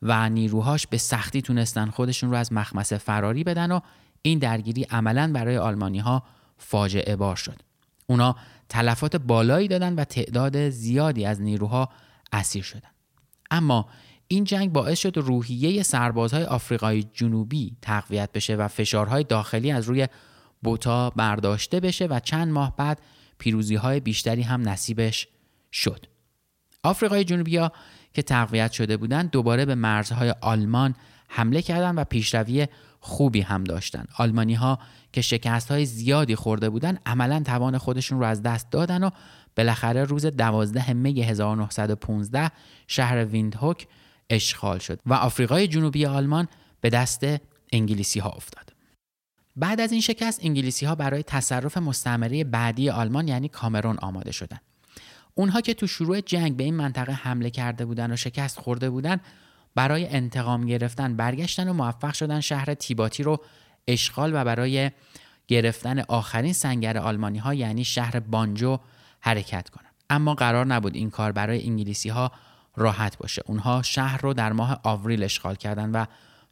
و نیروهاش به سختی تونستن خودشون رو از مخمسه فراری بدن و این درگیری عملا برای آلمانی ها فاجعه بار شد. اونا تلفات بالایی دادن و تعداد زیادی از نیروها اسیر شدن. اما این جنگ باعث شد روحیه سربازهای آفریقای جنوبی تقویت بشه و فشارهای داخلی از روی بوتا برداشته بشه و چند ماه بعد پیروزی های بیشتری هم نصیبش شد. آفریقای جنوبی ها که تقویت شده بودند دوباره به مرزهای آلمان حمله کردند و پیشروی خوبی هم داشتند. آلمانی ها که شکست های زیادی خورده بودند عملا توان خودشون رو از دست دادن و بالاخره روز 12 می 1915 شهر ویندهوک اشغال شد و آفریقای جنوبی آلمان به دست انگلیسی ها افتاد. بعد از این شکست انگلیسی ها برای تصرف مستعمره بعدی آلمان یعنی کامرون آماده شدند. اونها که تو شروع جنگ به این منطقه حمله کرده بودن و شکست خورده بودن برای انتقام گرفتن برگشتن و موفق شدن شهر تیباتی رو اشغال و برای گرفتن آخرین سنگر آلمانی ها یعنی شهر بانجو حرکت کنند. اما قرار نبود این کار برای انگلیسی ها راحت باشه. اونها شهر رو در ماه آوریل اشغال کردند و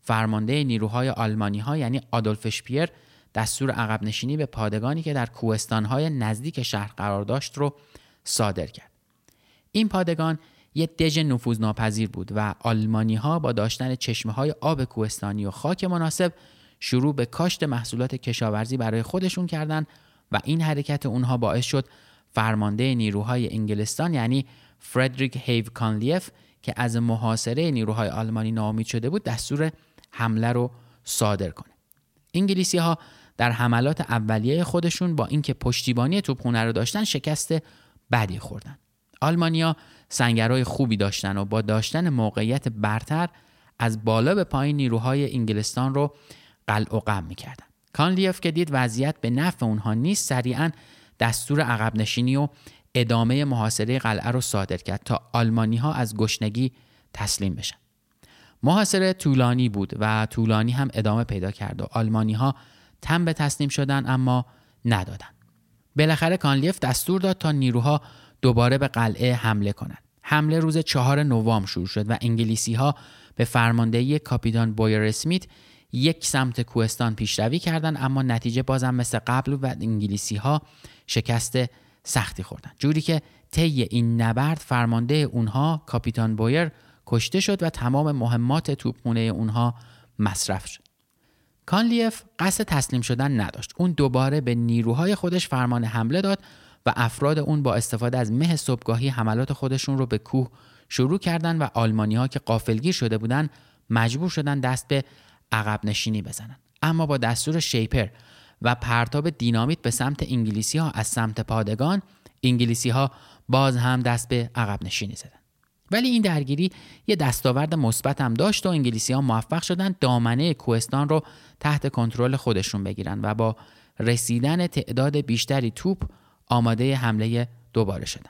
فرمانده نیروهای آلمانی ها یعنی آدولف شپیر دستور عقب نشینی به پادگانی که در کوهستانهای نزدیک شهر قرار داشت رو صادر کرد. این پادگان یک دژ نفوذناپذیر بود و آلمانی ها با داشتن چشمه های آب کوهستانی و خاک مناسب شروع به کاشت محصولات کشاورزی برای خودشون کردند و این حرکت اونها باعث شد فرمانده نیروهای انگلستان یعنی فردریک هیو کانلیف که از محاصره نیروهای آلمانی ناامید شده بود دستور حمله رو صادر کنه. انگلیسی ها در حملات اولیه خودشون با اینکه پشتیبانی توپخونه رو داشتن شکست بدی خوردن. آلمانیا سنگرهای خوبی داشتن و با داشتن موقعیت برتر از بالا به پایین نیروهای انگلستان رو قلع و قم می‌کردن. کانلیف که دید وضعیت به نفع اونها نیست سریعا دستور عقب نشینی و ادامه محاصره قلعه رو صادر کرد تا آلمانی ها از گشنگی تسلیم بشن. محاصره طولانی بود و طولانی هم ادامه پیدا کرد و آلمانی ها تم به تسلیم شدن اما ندادن. بالاخره کانلیف دستور داد تا نیروها دوباره به قلعه حمله کنند. حمله روز چهار نوامبر شروع شد و انگلیسی ها به فرماندهی کاپیتان بویر اسمیت یک سمت کوهستان پیشروی کردند اما نتیجه بازم مثل قبل و انگلیسی ها شکست سختی خوردن جوری که طی این نبرد فرمانده اونها کاپیتان بویر کشته شد و تمام مهمات توپخونه اونها مصرف شد. کانلیف قصد تسلیم شدن نداشت. اون دوباره به نیروهای خودش فرمان حمله داد و افراد اون با استفاده از مه صبحگاهی حملات خودشون رو به کوه شروع کردن و آلمانی ها که قافلگیر شده بودن مجبور شدن دست به عقب نشینی بزنن. اما با دستور شیپر و پرتاب دینامیت به سمت انگلیسی ها از سمت پادگان انگلیسی ها باز هم دست به عقب نشینی زدن. ولی این درگیری یه دستاورد مثبت هم داشت و انگلیسی ها موفق شدن دامنه کوهستان رو تحت کنترل خودشون بگیرن و با رسیدن تعداد بیشتری توپ آماده حمله دوباره شدن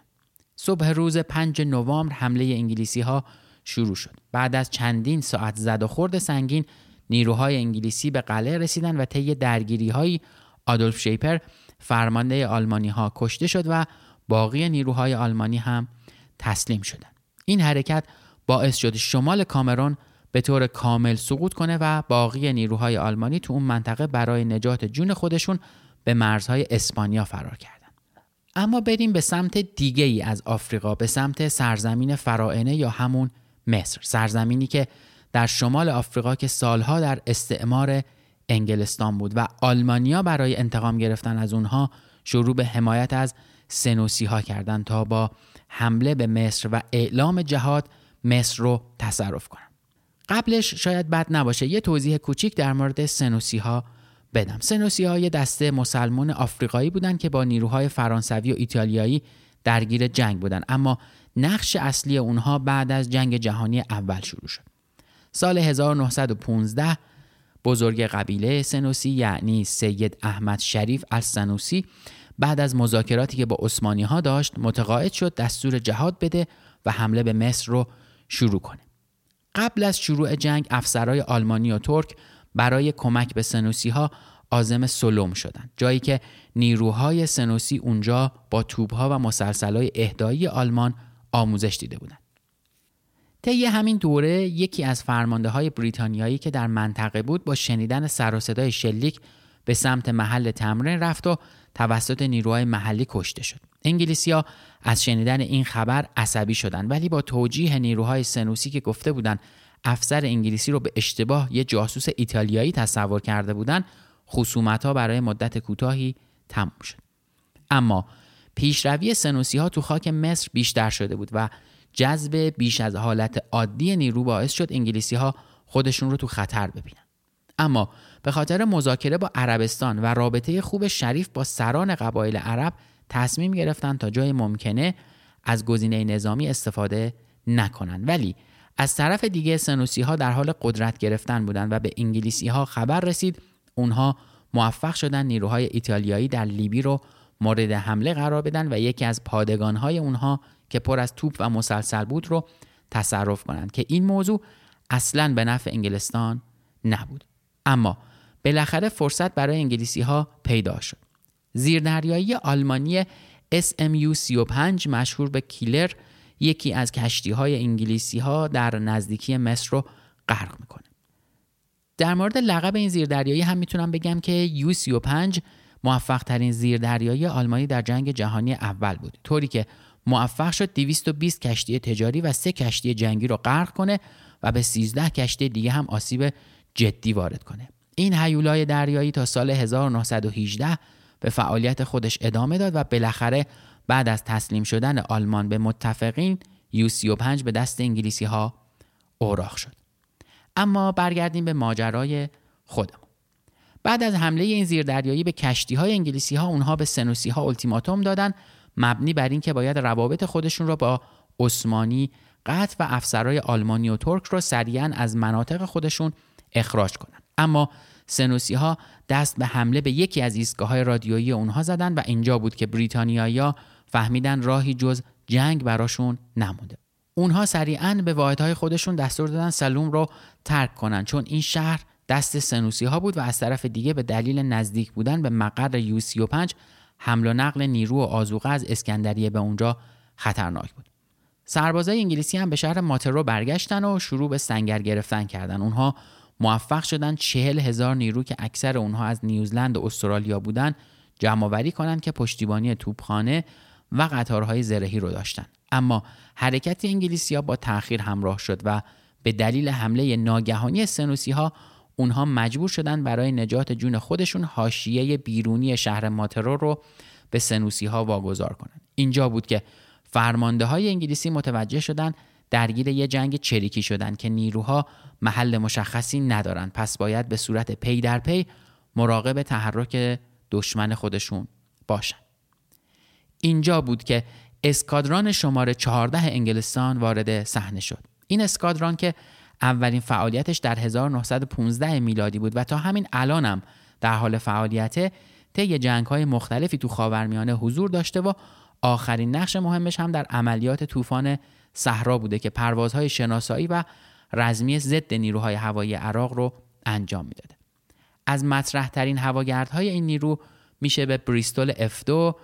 صبح روز 5 نوامبر حمله انگلیسی ها شروع شد بعد از چندین ساعت زد و خورد سنگین نیروهای انگلیسی به قلعه رسیدن و طی درگیری های آدولف شیپر فرمانده آلمانی ها کشته شد و باقی نیروهای آلمانی هم تسلیم شدند. این حرکت باعث شد شمال کامرون به طور کامل سقوط کنه و باقی نیروهای آلمانی تو اون منطقه برای نجات جون خودشون به مرزهای اسپانیا فرار کردند. اما بریم به سمت دیگه ای از آفریقا به سمت سرزمین فرائنه یا همون مصر سرزمینی که در شمال آفریقا که سالها در استعمار انگلستان بود و آلمانیا برای انتقام گرفتن از اونها شروع به حمایت از سنوسی ها کردن تا با حمله به مصر و اعلام جهاد مصر رو تصرف کنن قبلش شاید بد نباشه. یه توضیح کوچیک در مورد سنوسی ها بدم. سنوسی ها دسته مسلمان آفریقایی بودند که با نیروهای فرانسوی و ایتالیایی درگیر جنگ بودند اما نقش اصلی اونها بعد از جنگ جهانی اول شروع شد. سال 1915 بزرگ قبیله سنوسی یعنی سید احمد شریف سنوسی بعد از مذاکراتی که با عثمانی ها داشت متقاعد شد دستور جهاد بده و حمله به مصر رو شروع کنه. قبل از شروع جنگ افسرهای آلمانی و ترک برای کمک به سنوسی ها آزم سلوم شدند جایی که نیروهای سنوسی اونجا با توبها و مسلسلهای اهدایی آلمان آموزش دیده بودند. طی همین دوره یکی از فرمانده های بریتانیایی که در منطقه بود با شنیدن سر و صدای شلیک به سمت محل تمرین رفت و توسط نیروهای محلی کشته شد. انگلیسیا از شنیدن این خبر عصبی شدند ولی با توجیه نیروهای سنوسی که گفته بودند افسر انگلیسی رو به اشتباه یه جاسوس ایتالیایی تصور کرده بودند خصومت ها برای مدت کوتاهی تموم شد. اما پیشروی سنوسی ها تو خاک مصر بیشتر شده بود و جذب بیش از حالت عادی نیرو باعث شد انگلیسی ها خودشون رو تو خطر ببینن اما به خاطر مذاکره با عربستان و رابطه خوب شریف با سران قبایل عرب تصمیم گرفتن تا جای ممکنه از گزینه نظامی استفاده نکنن. ولی از طرف دیگه سنوسی ها در حال قدرت گرفتن بودند و به انگلیسی ها خبر رسید. اونها موفق شدن نیروهای ایتالیایی در لیبی رو مورد حمله قرار بدن و یکی از پادگان های اونها که پر از توپ و مسلسل بود رو تصرف کنند که این موضوع اصلا به نفع انگلستان نبود. اما بالاخره فرصت برای انگلیسی ها پیدا شد. زیردریایی آلمانی SMU 35 مشهور به کیلر یکی از کشتی های انگلیسی ها در نزدیکی مصر رو غرق می‌کنه. در مورد لقب این زیردریایی هم می‌تونم بگم که یو 35 موفق ترین زیردریایی آلمانی در جنگ جهانی اول بود. طوری که موفق شد 220 کشتی تجاری و سه کشتی جنگی رو غرق کنه و به 13 کشتی دیگه هم آسیب جدی وارد کنه. این هیولای دریایی تا سال 1918 به فعالیت خودش ادامه داد و بالاخره بعد از تسلیم شدن آلمان به متفقین یو 35 به دست انگلیسی ها اوراق شد. اما برگردیم به ماجرای خودمون. بعد از حمله این زیردریایی به کشتی های انگلیسی ها اونها به سنوسی ها التیماتوم دادن مبنی بر اینکه باید روابط خودشون را با عثمانی قطع و افسرهای آلمانی و ترک را سریعا از مناطق خودشون اخراج کنند اما سنوسی ها دست به حمله به یکی از ایستگاه های رادیویی اونها زدن و اینجا بود که بریتانیایی فهمیدن راهی جز جنگ براشون نمونده. اونها سریعا به واحدهای خودشون دستور دادن سلوم رو ترک کنن چون این شهر دست سنوسی ها بود و از طرف دیگه به دلیل نزدیک بودن به مقر یو 35 حمل و نقل نیرو و آزوقه از اسکندریه به اونجا خطرناک بود. سربازای انگلیسی هم به شهر ماترو برگشتن و شروع به سنگر گرفتن کردن. اونها موفق شدن چهل هزار نیرو که اکثر اونها از نیوزلند و استرالیا بودن جمع کنند که پشتیبانی توپخانه و قطارهای زرهی رو داشتن. اما حرکت انگلیسی ها با تأخیر همراه شد و به دلیل حمله ناگهانی سنوسی ها اونها مجبور شدن برای نجات جون خودشون حاشیه بیرونی شهر ماترو رو به سنوسی ها واگذار کنند اینجا بود که فرمانده های انگلیسی متوجه شدن درگیر یه جنگ چریکی شدن که نیروها محل مشخصی ندارن. پس باید به صورت پی در پی مراقب تحرک دشمن خودشون باشن. اینجا بود که اسکادران شماره 14 انگلستان وارد صحنه شد. این اسکادران که اولین فعالیتش در 1915 میلادی بود و تا همین الانم در حال فعالیت طی جنگ های مختلفی تو خاورمیانه حضور داشته و آخرین نقش مهمش هم در عملیات طوفان صحرا بوده که پروازهای شناسایی و رزمی ضد نیروهای هوایی عراق رو انجام می‌داده از مطرح ترین هواگردهای این نیرو میشه به بریستول F2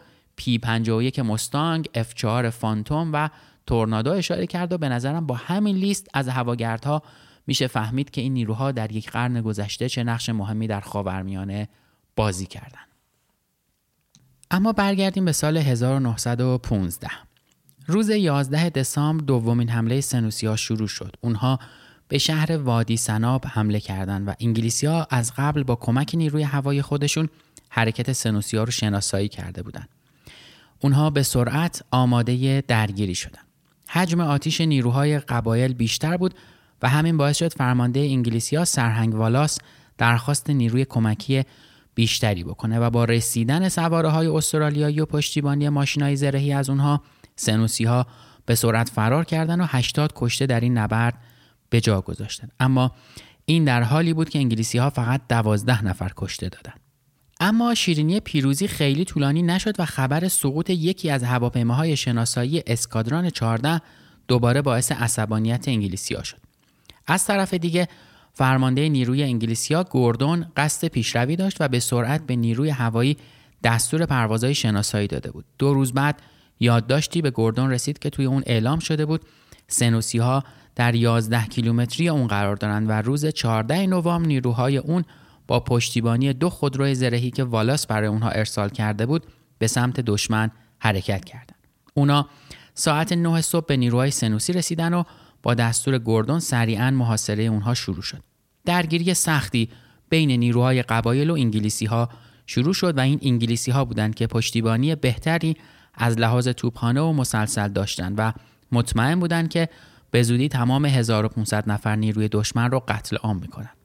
P51 مستانگ F4 فانتوم و تورنادو اشاره کرد و به نظرم با همین لیست از هواگردها میشه فهمید که این نیروها در یک قرن گذشته چه نقش مهمی در خاورمیانه بازی کردند. اما برگردیم به سال 1915 روز 11 دسامبر دومین حمله سنوسی شروع شد. اونها به شهر وادی سناب حمله کردند و انگلیسی ها از قبل با کمک نیروی هوایی خودشون حرکت سنوسی رو شناسایی کرده بودند. اونها به سرعت آماده درگیری شدند. حجم آتیش نیروهای قبایل بیشتر بود و همین باعث شد فرمانده انگلیسی ها سرهنگ والاس درخواست نیروی کمکی بیشتری بکنه و با رسیدن سواره های استرالیایی و پشتیبانی ماشینای زرهی از اونها سنوسی ها به سرعت فرار کردن و 80 کشته در این نبرد به جا گذاشتن اما این در حالی بود که انگلیسی ها فقط 12 نفر کشته دادند. اما شیرینی پیروزی خیلی طولانی نشد و خبر سقوط یکی از هواپیماهای شناسایی اسکادران 14 دوباره باعث عصبانیت انگلیسی ها شد. از طرف دیگه فرمانده نیروی انگلیسیا گوردون قصد پیشروی داشت و به سرعت به نیروی هوایی دستور پروازهای شناسایی داده بود. دو روز بعد یادداشتی به گوردون رسید که توی اون اعلام شده بود سنوسی ها در 11 کیلومتری اون قرار دارند و روز 14 نوامبر نیروهای اون با پشتیبانی دو خودروی زرهی که والاس برای اونها ارسال کرده بود به سمت دشمن حرکت کردند. اونا ساعت 9 صبح به نیروهای سنوسی رسیدن و با دستور گوردون سریعا محاصره اونها شروع شد. درگیری سختی بین نیروهای قبایل و انگلیسی ها شروع شد و این انگلیسی ها بودند که پشتیبانی بهتری از لحاظ توپخانه و مسلسل داشتند و مطمئن بودند که به زودی تمام 1500 نفر نیروی دشمن رو قتل عام می‌کنند.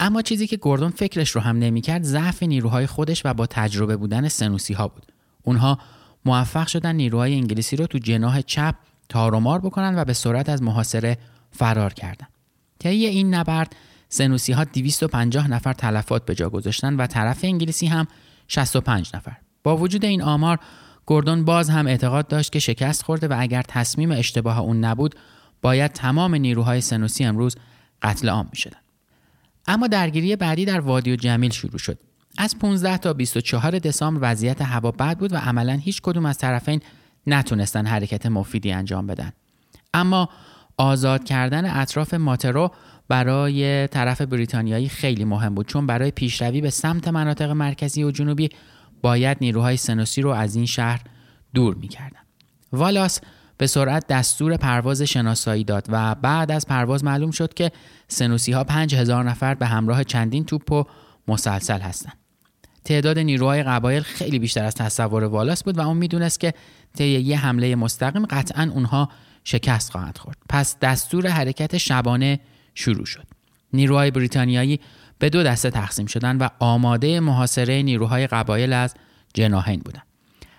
اما چیزی که گوردون فکرش رو هم نمی‌کرد ضعف نیروهای خودش و با تجربه بودن سنوسی ها بود. اونها موفق شدن نیروهای انگلیسی رو تو جناح چپ تارومار بکنن و به سرعت از محاصره فرار کردند. طی این نبرد سنوسی ها 250 نفر تلفات به جا گذاشتن و طرف انگلیسی هم 65 نفر. با وجود این آمار گوردون باز هم اعتقاد داشت که شکست خورده و اگر تصمیم اشتباه اون نبود باید تمام نیروهای سنوسی امروز قتل عام می شدن. اما درگیری بعدی در وادی و جمیل شروع شد. از 15 تا 24 دسامبر وضعیت هوا بد بود و عملا هیچ کدوم از طرفین نتونستن حرکت مفیدی انجام بدن. اما آزاد کردن اطراف ماترو برای طرف بریتانیایی خیلی مهم بود چون برای پیشروی به سمت مناطق مرکزی و جنوبی باید نیروهای سنوسی رو از این شهر دور می‌کردن. والاس به سرعت دستور پرواز شناسایی داد و بعد از پرواز معلوم شد که سنوسی ها 5000 نفر به همراه چندین توپ و مسلسل هستند. تعداد نیروهای قبایل خیلی بیشتر از تصور والاس بود و اون می‌دونست که طی یه حمله مستقیم قطعا اونها شکست خواهند خورد. پس دستور حرکت شبانه شروع شد. نیروهای بریتانیایی به دو دسته تقسیم شدند و آماده محاصره نیروهای قبایل از جناهین بودند.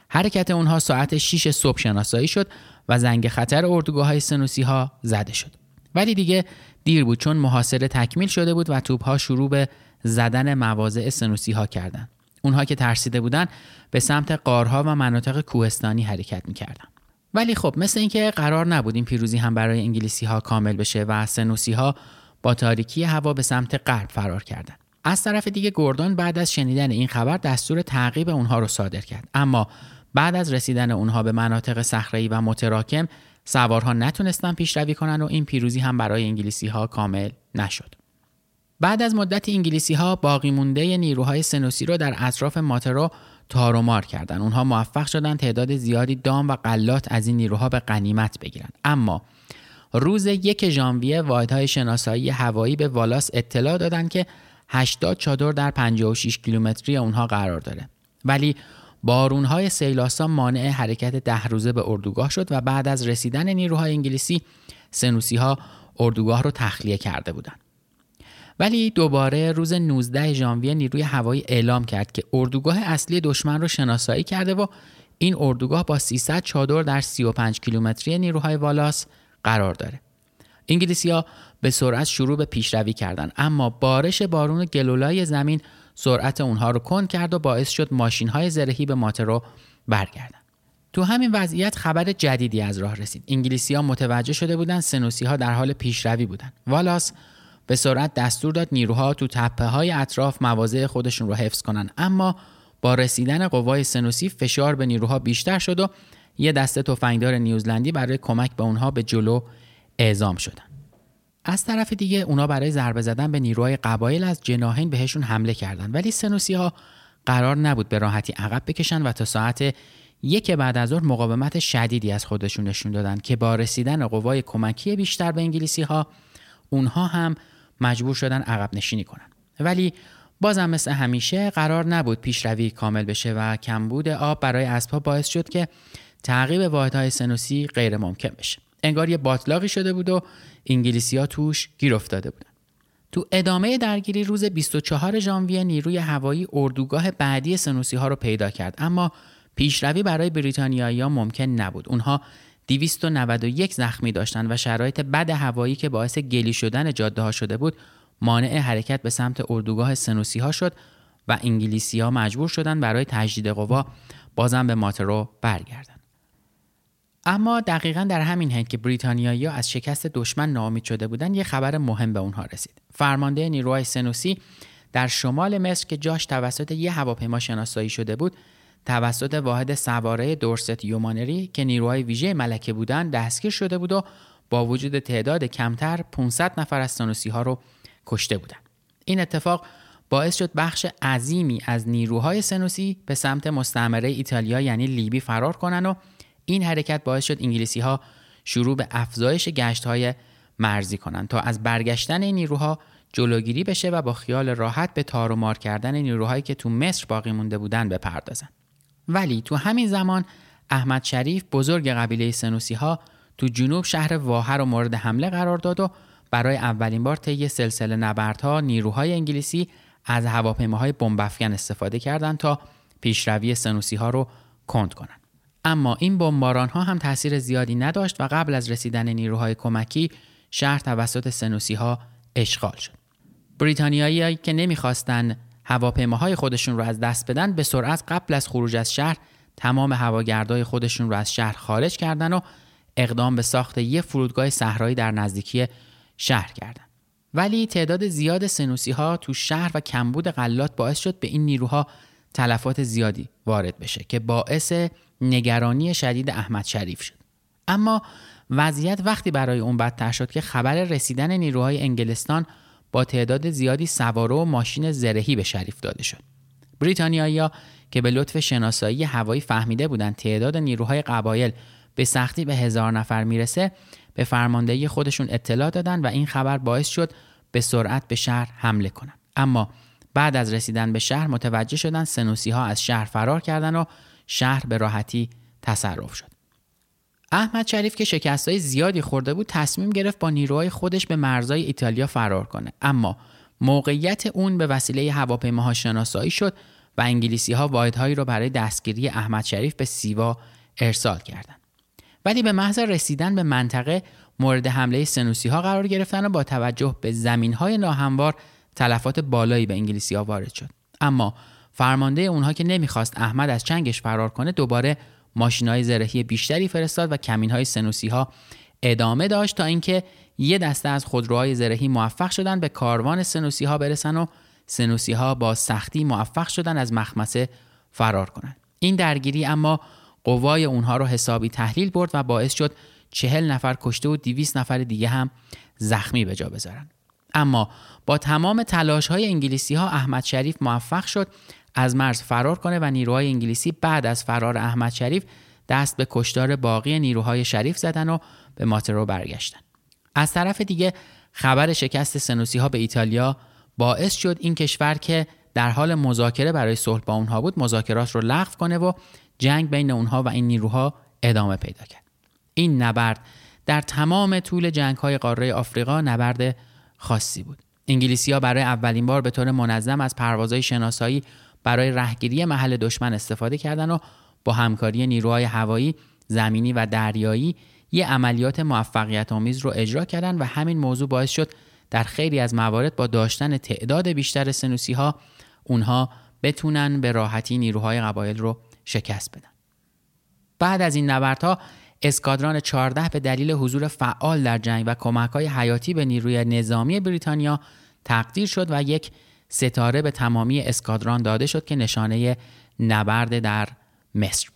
حرکت اونها ساعت 6 صبح شناسایی شد و زنگ خطر اردوگاه های سنوسی ها زده شد. ولی دیگه دیر بود چون محاصره تکمیل شده بود و توپ ها شروع به زدن مواضع سنوسی ها کردند. اونها که ترسیده بودند به سمت قارها و مناطق کوهستانی حرکت می‌کردند. ولی خب مثل اینکه قرار نبود این پیروزی هم برای انگلیسی ها کامل بشه و سنوسی ها با تاریکی هوا به سمت غرب فرار کردند. از طرف دیگه گوردون بعد از شنیدن این خبر دستور تعقیب اونها رو صادر کرد اما بعد از رسیدن اونها به مناطق صخره‌ای و متراکم سوارها نتونستن پیشروی کنن و این پیروزی هم برای انگلیسی ها کامل نشد. بعد از مدت انگلیسی ها باقی مونده نیروهای سنوسی رو در اطراف ماترو تارومار کردن. اونها موفق شدن تعداد زیادی دام و قلات از این نیروها به غنیمت بگیرن. اما روز یک ژانویه واحدهای شناسایی هوایی به والاس اطلاع دادند که 80 چادر در 56 کیلومتری اونها قرار داره. ولی بارونهای سیلاسا مانع حرکت ده روزه به اردوگاه شد و بعد از رسیدن نیروهای انگلیسی سنوسی ها اردوگاه رو تخلیه کرده بودند. ولی دوباره روز 19 ژانویه نیروی هوایی اعلام کرد که اردوگاه اصلی دشمن رو شناسایی کرده و این اردوگاه با 300 چادر در 35 کیلومتری نیروهای والاس قرار داره. انگلیسی به سرعت شروع به پیشروی کردند اما بارش بارون گلولای زمین سرعت اونها رو کند کرد و باعث شد ماشین های زرهی به ماترو برگردن. تو همین وضعیت خبر جدیدی از راه رسید. انگلیسی ها متوجه شده بودند سنوسی ها در حال پیشروی بودند والاس به سرعت دستور داد نیروها تو تپه های اطراف مواضع خودشون رو حفظ کنند اما با رسیدن قوای سنوسی فشار به نیروها بیشتر شد و یه دسته تفنگدار نیوزلندی برای کمک به اونها به جلو اعزام شدن. از طرف دیگه اونا برای ضربه زدن به نیروهای قبایل از جناهین بهشون حمله کردن. ولی سنوسی ها قرار نبود به راحتی عقب بکشن و تا ساعت یک بعد از ظهر مقاومت شدیدی از خودشون نشون دادن که با رسیدن قوای کمکی بیشتر به انگلیسی ها اونها هم مجبور شدن عقب نشینی کنن. ولی بازم مثل همیشه قرار نبود پیشروی کامل بشه و کمبود آب برای اسبها باعث شد که تعقیب واحدهای سنوسی غیر ممکن بشه. انگار یه باطلاقی شده بود و انگلیسی ها توش گیر افتاده بودن. تو ادامه درگیری روز 24 ژانویه نیروی هوایی اردوگاه بعدی سنوسی ها رو پیدا کرد. اما پیشروی برای بریتانیایی ها ممکن نبود. اونها 291 زخمی داشتند و شرایط بد هوایی که باعث گلی شدن جاده ها شده بود مانع حرکت به سمت اردوگاه سنوسی ها شد و انگلیسی ها مجبور شدند برای تجدید قوا بازم به ماترو برگردند. اما دقیقا در همین حین که بریتانیایی از شکست دشمن ناامید شده بودند یه خبر مهم به اونها رسید. فرمانده نیروهای سنوسی در شمال مصر که جاش توسط یه هواپیما شناسایی شده بود توسط واحد سواره دورست یومانری که نیروهای ویژه ملکه بودند دستگیر شده بود و با وجود تعداد کمتر 500 نفر از سنوسی ها رو کشته بودند این اتفاق باعث شد بخش عظیمی از نیروهای سنوسی به سمت مستعمره ایتالیا یعنی لیبی فرار کنند و این حرکت باعث شد انگلیسی ها شروع به افزایش گشت های مرزی کنند تا از برگشتن این نیروها جلوگیری بشه و با خیال راحت به تار و مار کردن نیروهایی که تو مصر باقی مونده بودن بپردازن. ولی تو همین زمان احمد شریف بزرگ قبیله سنوسی ها تو جنوب شهر واهر و مورد حمله قرار داد و برای اولین بار طی سلسله نبردها نیروهای انگلیسی از هواپیماهای بمبافکن استفاده کردند تا پیشروی سنوسی ها رو کند کنند. اما این بمباران ها هم تاثیر زیادی نداشت و قبل از رسیدن نیروهای کمکی شهر توسط سنوسی ها اشغال شد. بریتانیایی که نمی‌خواستند هواپیماهای خودشون رو از دست بدن به سرعت قبل از خروج از شهر تمام هواگردای خودشون رو از شهر خارج کردن و اقدام به ساخت یک فرودگاه صحرایی در نزدیکی شهر کردند. ولی تعداد زیاد سنوسی ها تو شهر و کمبود غلات باعث شد به این نیروها تلفات زیادی وارد بشه که باعث نگرانی شدید احمد شریف شد اما وضعیت وقتی برای اون بدتر شد که خبر رسیدن نیروهای انگلستان با تعداد زیادی سواره و ماشین زرهی به شریف داده شد. بریتانیایی که به لطف شناسایی هوایی فهمیده بودند تعداد نیروهای قبایل به سختی به هزار نفر می‌رسه به فرماندهی خودشون اطلاع دادن و این خبر باعث شد به سرعت به شهر حمله کنند. اما بعد از رسیدن به شهر متوجه شدن سنوسی ها از شهر فرار کردن و شهر به راحتی تصرف شد. احمد شریف که شکست های زیادی خورده بود تصمیم گرفت با نیروهای خودش به مرزای ایتالیا فرار کنه اما موقعیت اون به وسیله هواپیماها شناسایی شد و انگلیسی ها واحدهایی را برای دستگیری احمد شریف به سیوا ارسال کردند. ولی به محض رسیدن به منطقه مورد حمله سنوسی ها قرار گرفتن و با توجه به زمین های ناهموار تلفات بالایی به انگلیسی ها وارد شد. اما فرمانده اونها که نمی‌خواست احمد از چنگش فرار کنه دوباره ماشین های زرهی بیشتری فرستاد و کمین های سنوسی ها ادامه داشت تا اینکه یه دسته از خودروهای زرهی موفق شدن به کاروان سنوسی ها برسن و سنوسی ها با سختی موفق شدن از مخمسه فرار کنند. این درگیری اما قوای اونها رو حسابی تحلیل برد و باعث شد چهل نفر کشته و دیویس نفر دیگه هم زخمی به جا بذارن. اما با تمام تلاش های انگلیسی ها احمد شریف موفق شد از مرز فرار کنه و نیروهای انگلیسی بعد از فرار احمد شریف دست به کشتار باقی نیروهای شریف زدن و به ماترو برگشتن. از طرف دیگه خبر شکست سنوسی ها به ایتالیا باعث شد این کشور که در حال مذاکره برای صلح با اونها بود مذاکرات رو لغو کنه و جنگ بین اونها و این نیروها ادامه پیدا کرد. این نبرد در تمام طول جنگ های قاره آفریقا نبرد خاصی بود. انگلیسی ها برای اولین بار به طور منظم از پروازهای شناسایی برای رهگیری محل دشمن استفاده کردند و با همکاری نیروهای هوایی، زمینی و دریایی یه عملیات موفقیت آمیز رو اجرا کردند و همین موضوع باعث شد در خیلی از موارد با داشتن تعداد بیشتر سنوسی ها اونها بتونن به راحتی نیروهای قبایل رو شکست بدن. بعد از این نبردها اسکادران 14 به دلیل حضور فعال در جنگ و کمک های حیاتی به نیروی نظامی بریتانیا تقدیر شد و یک ستاره به تمامی اسکادران داده شد که نشانه نبرد در مصر.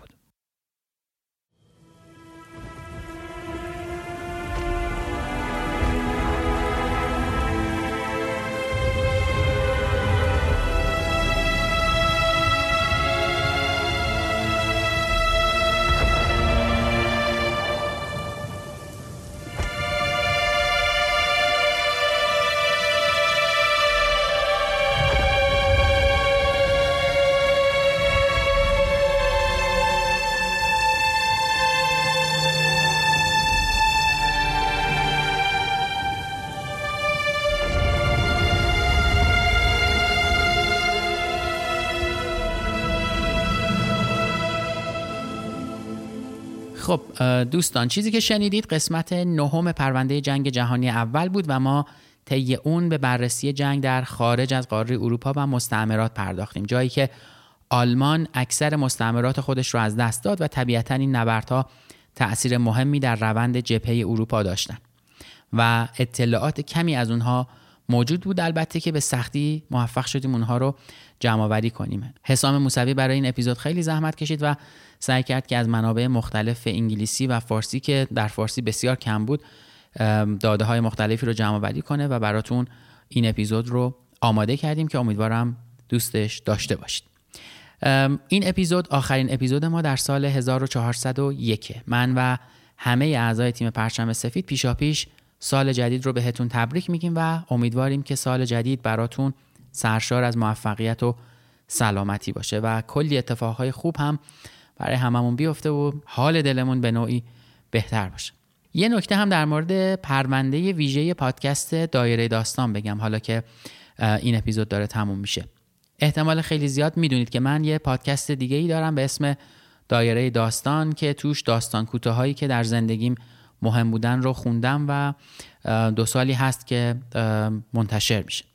دوستان چیزی که شنیدید قسمت نهم پرونده جنگ جهانی اول بود و ما طی اون به بررسی جنگ در خارج از قاره اروپا و مستعمرات پرداختیم. جایی که آلمان اکثر مستعمرات خودش رو از دست داد و طبیعتا این نبردها تأثیر مهمی در روند جبهه اروپا داشتن. و اطلاعات کمی از اونها موجود بود البته که به سختی موفق شدیم اونها رو جمع کنیم. حسام موسوی برای این اپیزود خیلی زحمت کشید و سعی کرد که از منابع مختلف انگلیسی و فارسی که در فارسی بسیار کم بود داده های مختلفی رو جمع آوری کنه و براتون این اپیزود رو آماده کردیم که امیدوارم دوستش داشته باشید. این اپیزود آخرین اپیزود ما در سال 1401 من و همه اعضای تیم پرچم سفید پیشاپیش سال جدید رو بهتون تبریک میگیم و امیدواریم که سال جدید براتون سرشار از موفقیت و سلامتی باشه و کلی اتفاقهای خوب هم برای هممون بیفته و حال دلمون به نوعی بهتر باشه. یه نکته هم در مورد پرونده ویژه پادکست دایره داستان بگم حالا که این اپیزود داره تموم میشه. احتمال خیلی زیاد می‌دونید که من یه پادکست دیگه ای دارم به اسم دایره داستان که توش داستان کوتاهایی که در زندگیم مهم بودن رو خوندم و دو سالی هست که منتشر میشه.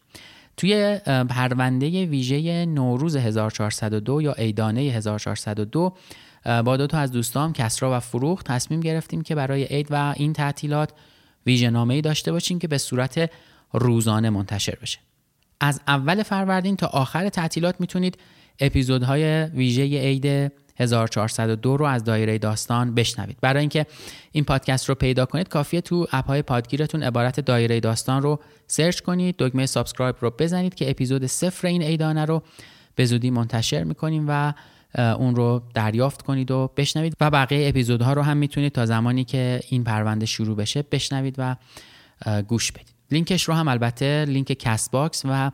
توی پرونده ویژه نوروز 1402 یا ایدانه 1402 با دو تا از دوستام کسرا و فروخ تصمیم گرفتیم که برای عید و این تعطیلات ویژه نامه ای داشته باشیم که به صورت روزانه منتشر بشه. از اول فروردین تا آخر تعطیلات می‌تونید اپیزودهای ویژه عید 1402 رو از دایره داستان بشنوید. برای اینکه این پادکست رو پیدا کنید کافیه تو اپ های پادگیرتون عبارت دایره داستان رو search کنید دکمه subscribe رو بزنید که اپیزود صفر این ایدانه رو به زودی منتشر می‌کنیم و اون رو دریافت کنید و بشنوید. و بقیه اپیزودها رو هم می‌تونید تا زمانی که این پرونده شروع بشه بشنوید و گوش بدید. لینکش رو هم البته لینک Castbox و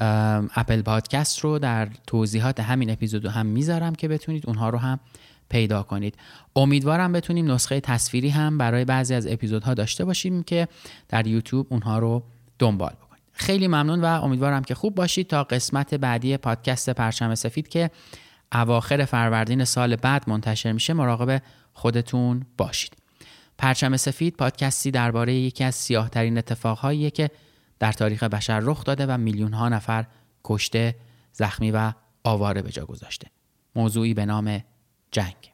Apple Podcast رو در توضیحات همین اپیزود هم می‌ذارم که بتونید اونها رو هم پیدا کنید. امیدوارم بتونیم نسخه تصویری هم برای بعضی از اپیزودها داشته باشیم که در یوتیوب اونها رو دنبال بکنید. خیلی ممنون و امیدوارم که خوب باشید. تا قسمت بعدی پادکست پرچم سفید که اواخر فروردین سال بعد منتشر میشه مراقب خودتون باشید. پرچم سفید پادکستی درباره یکی از سیاهترین اتفاقهاییه که در تاریخ بشر رخ داده و میلیون ها نفر کشته، زخمی و آواره به جا گذاشته. موضوعی به نام جنگ.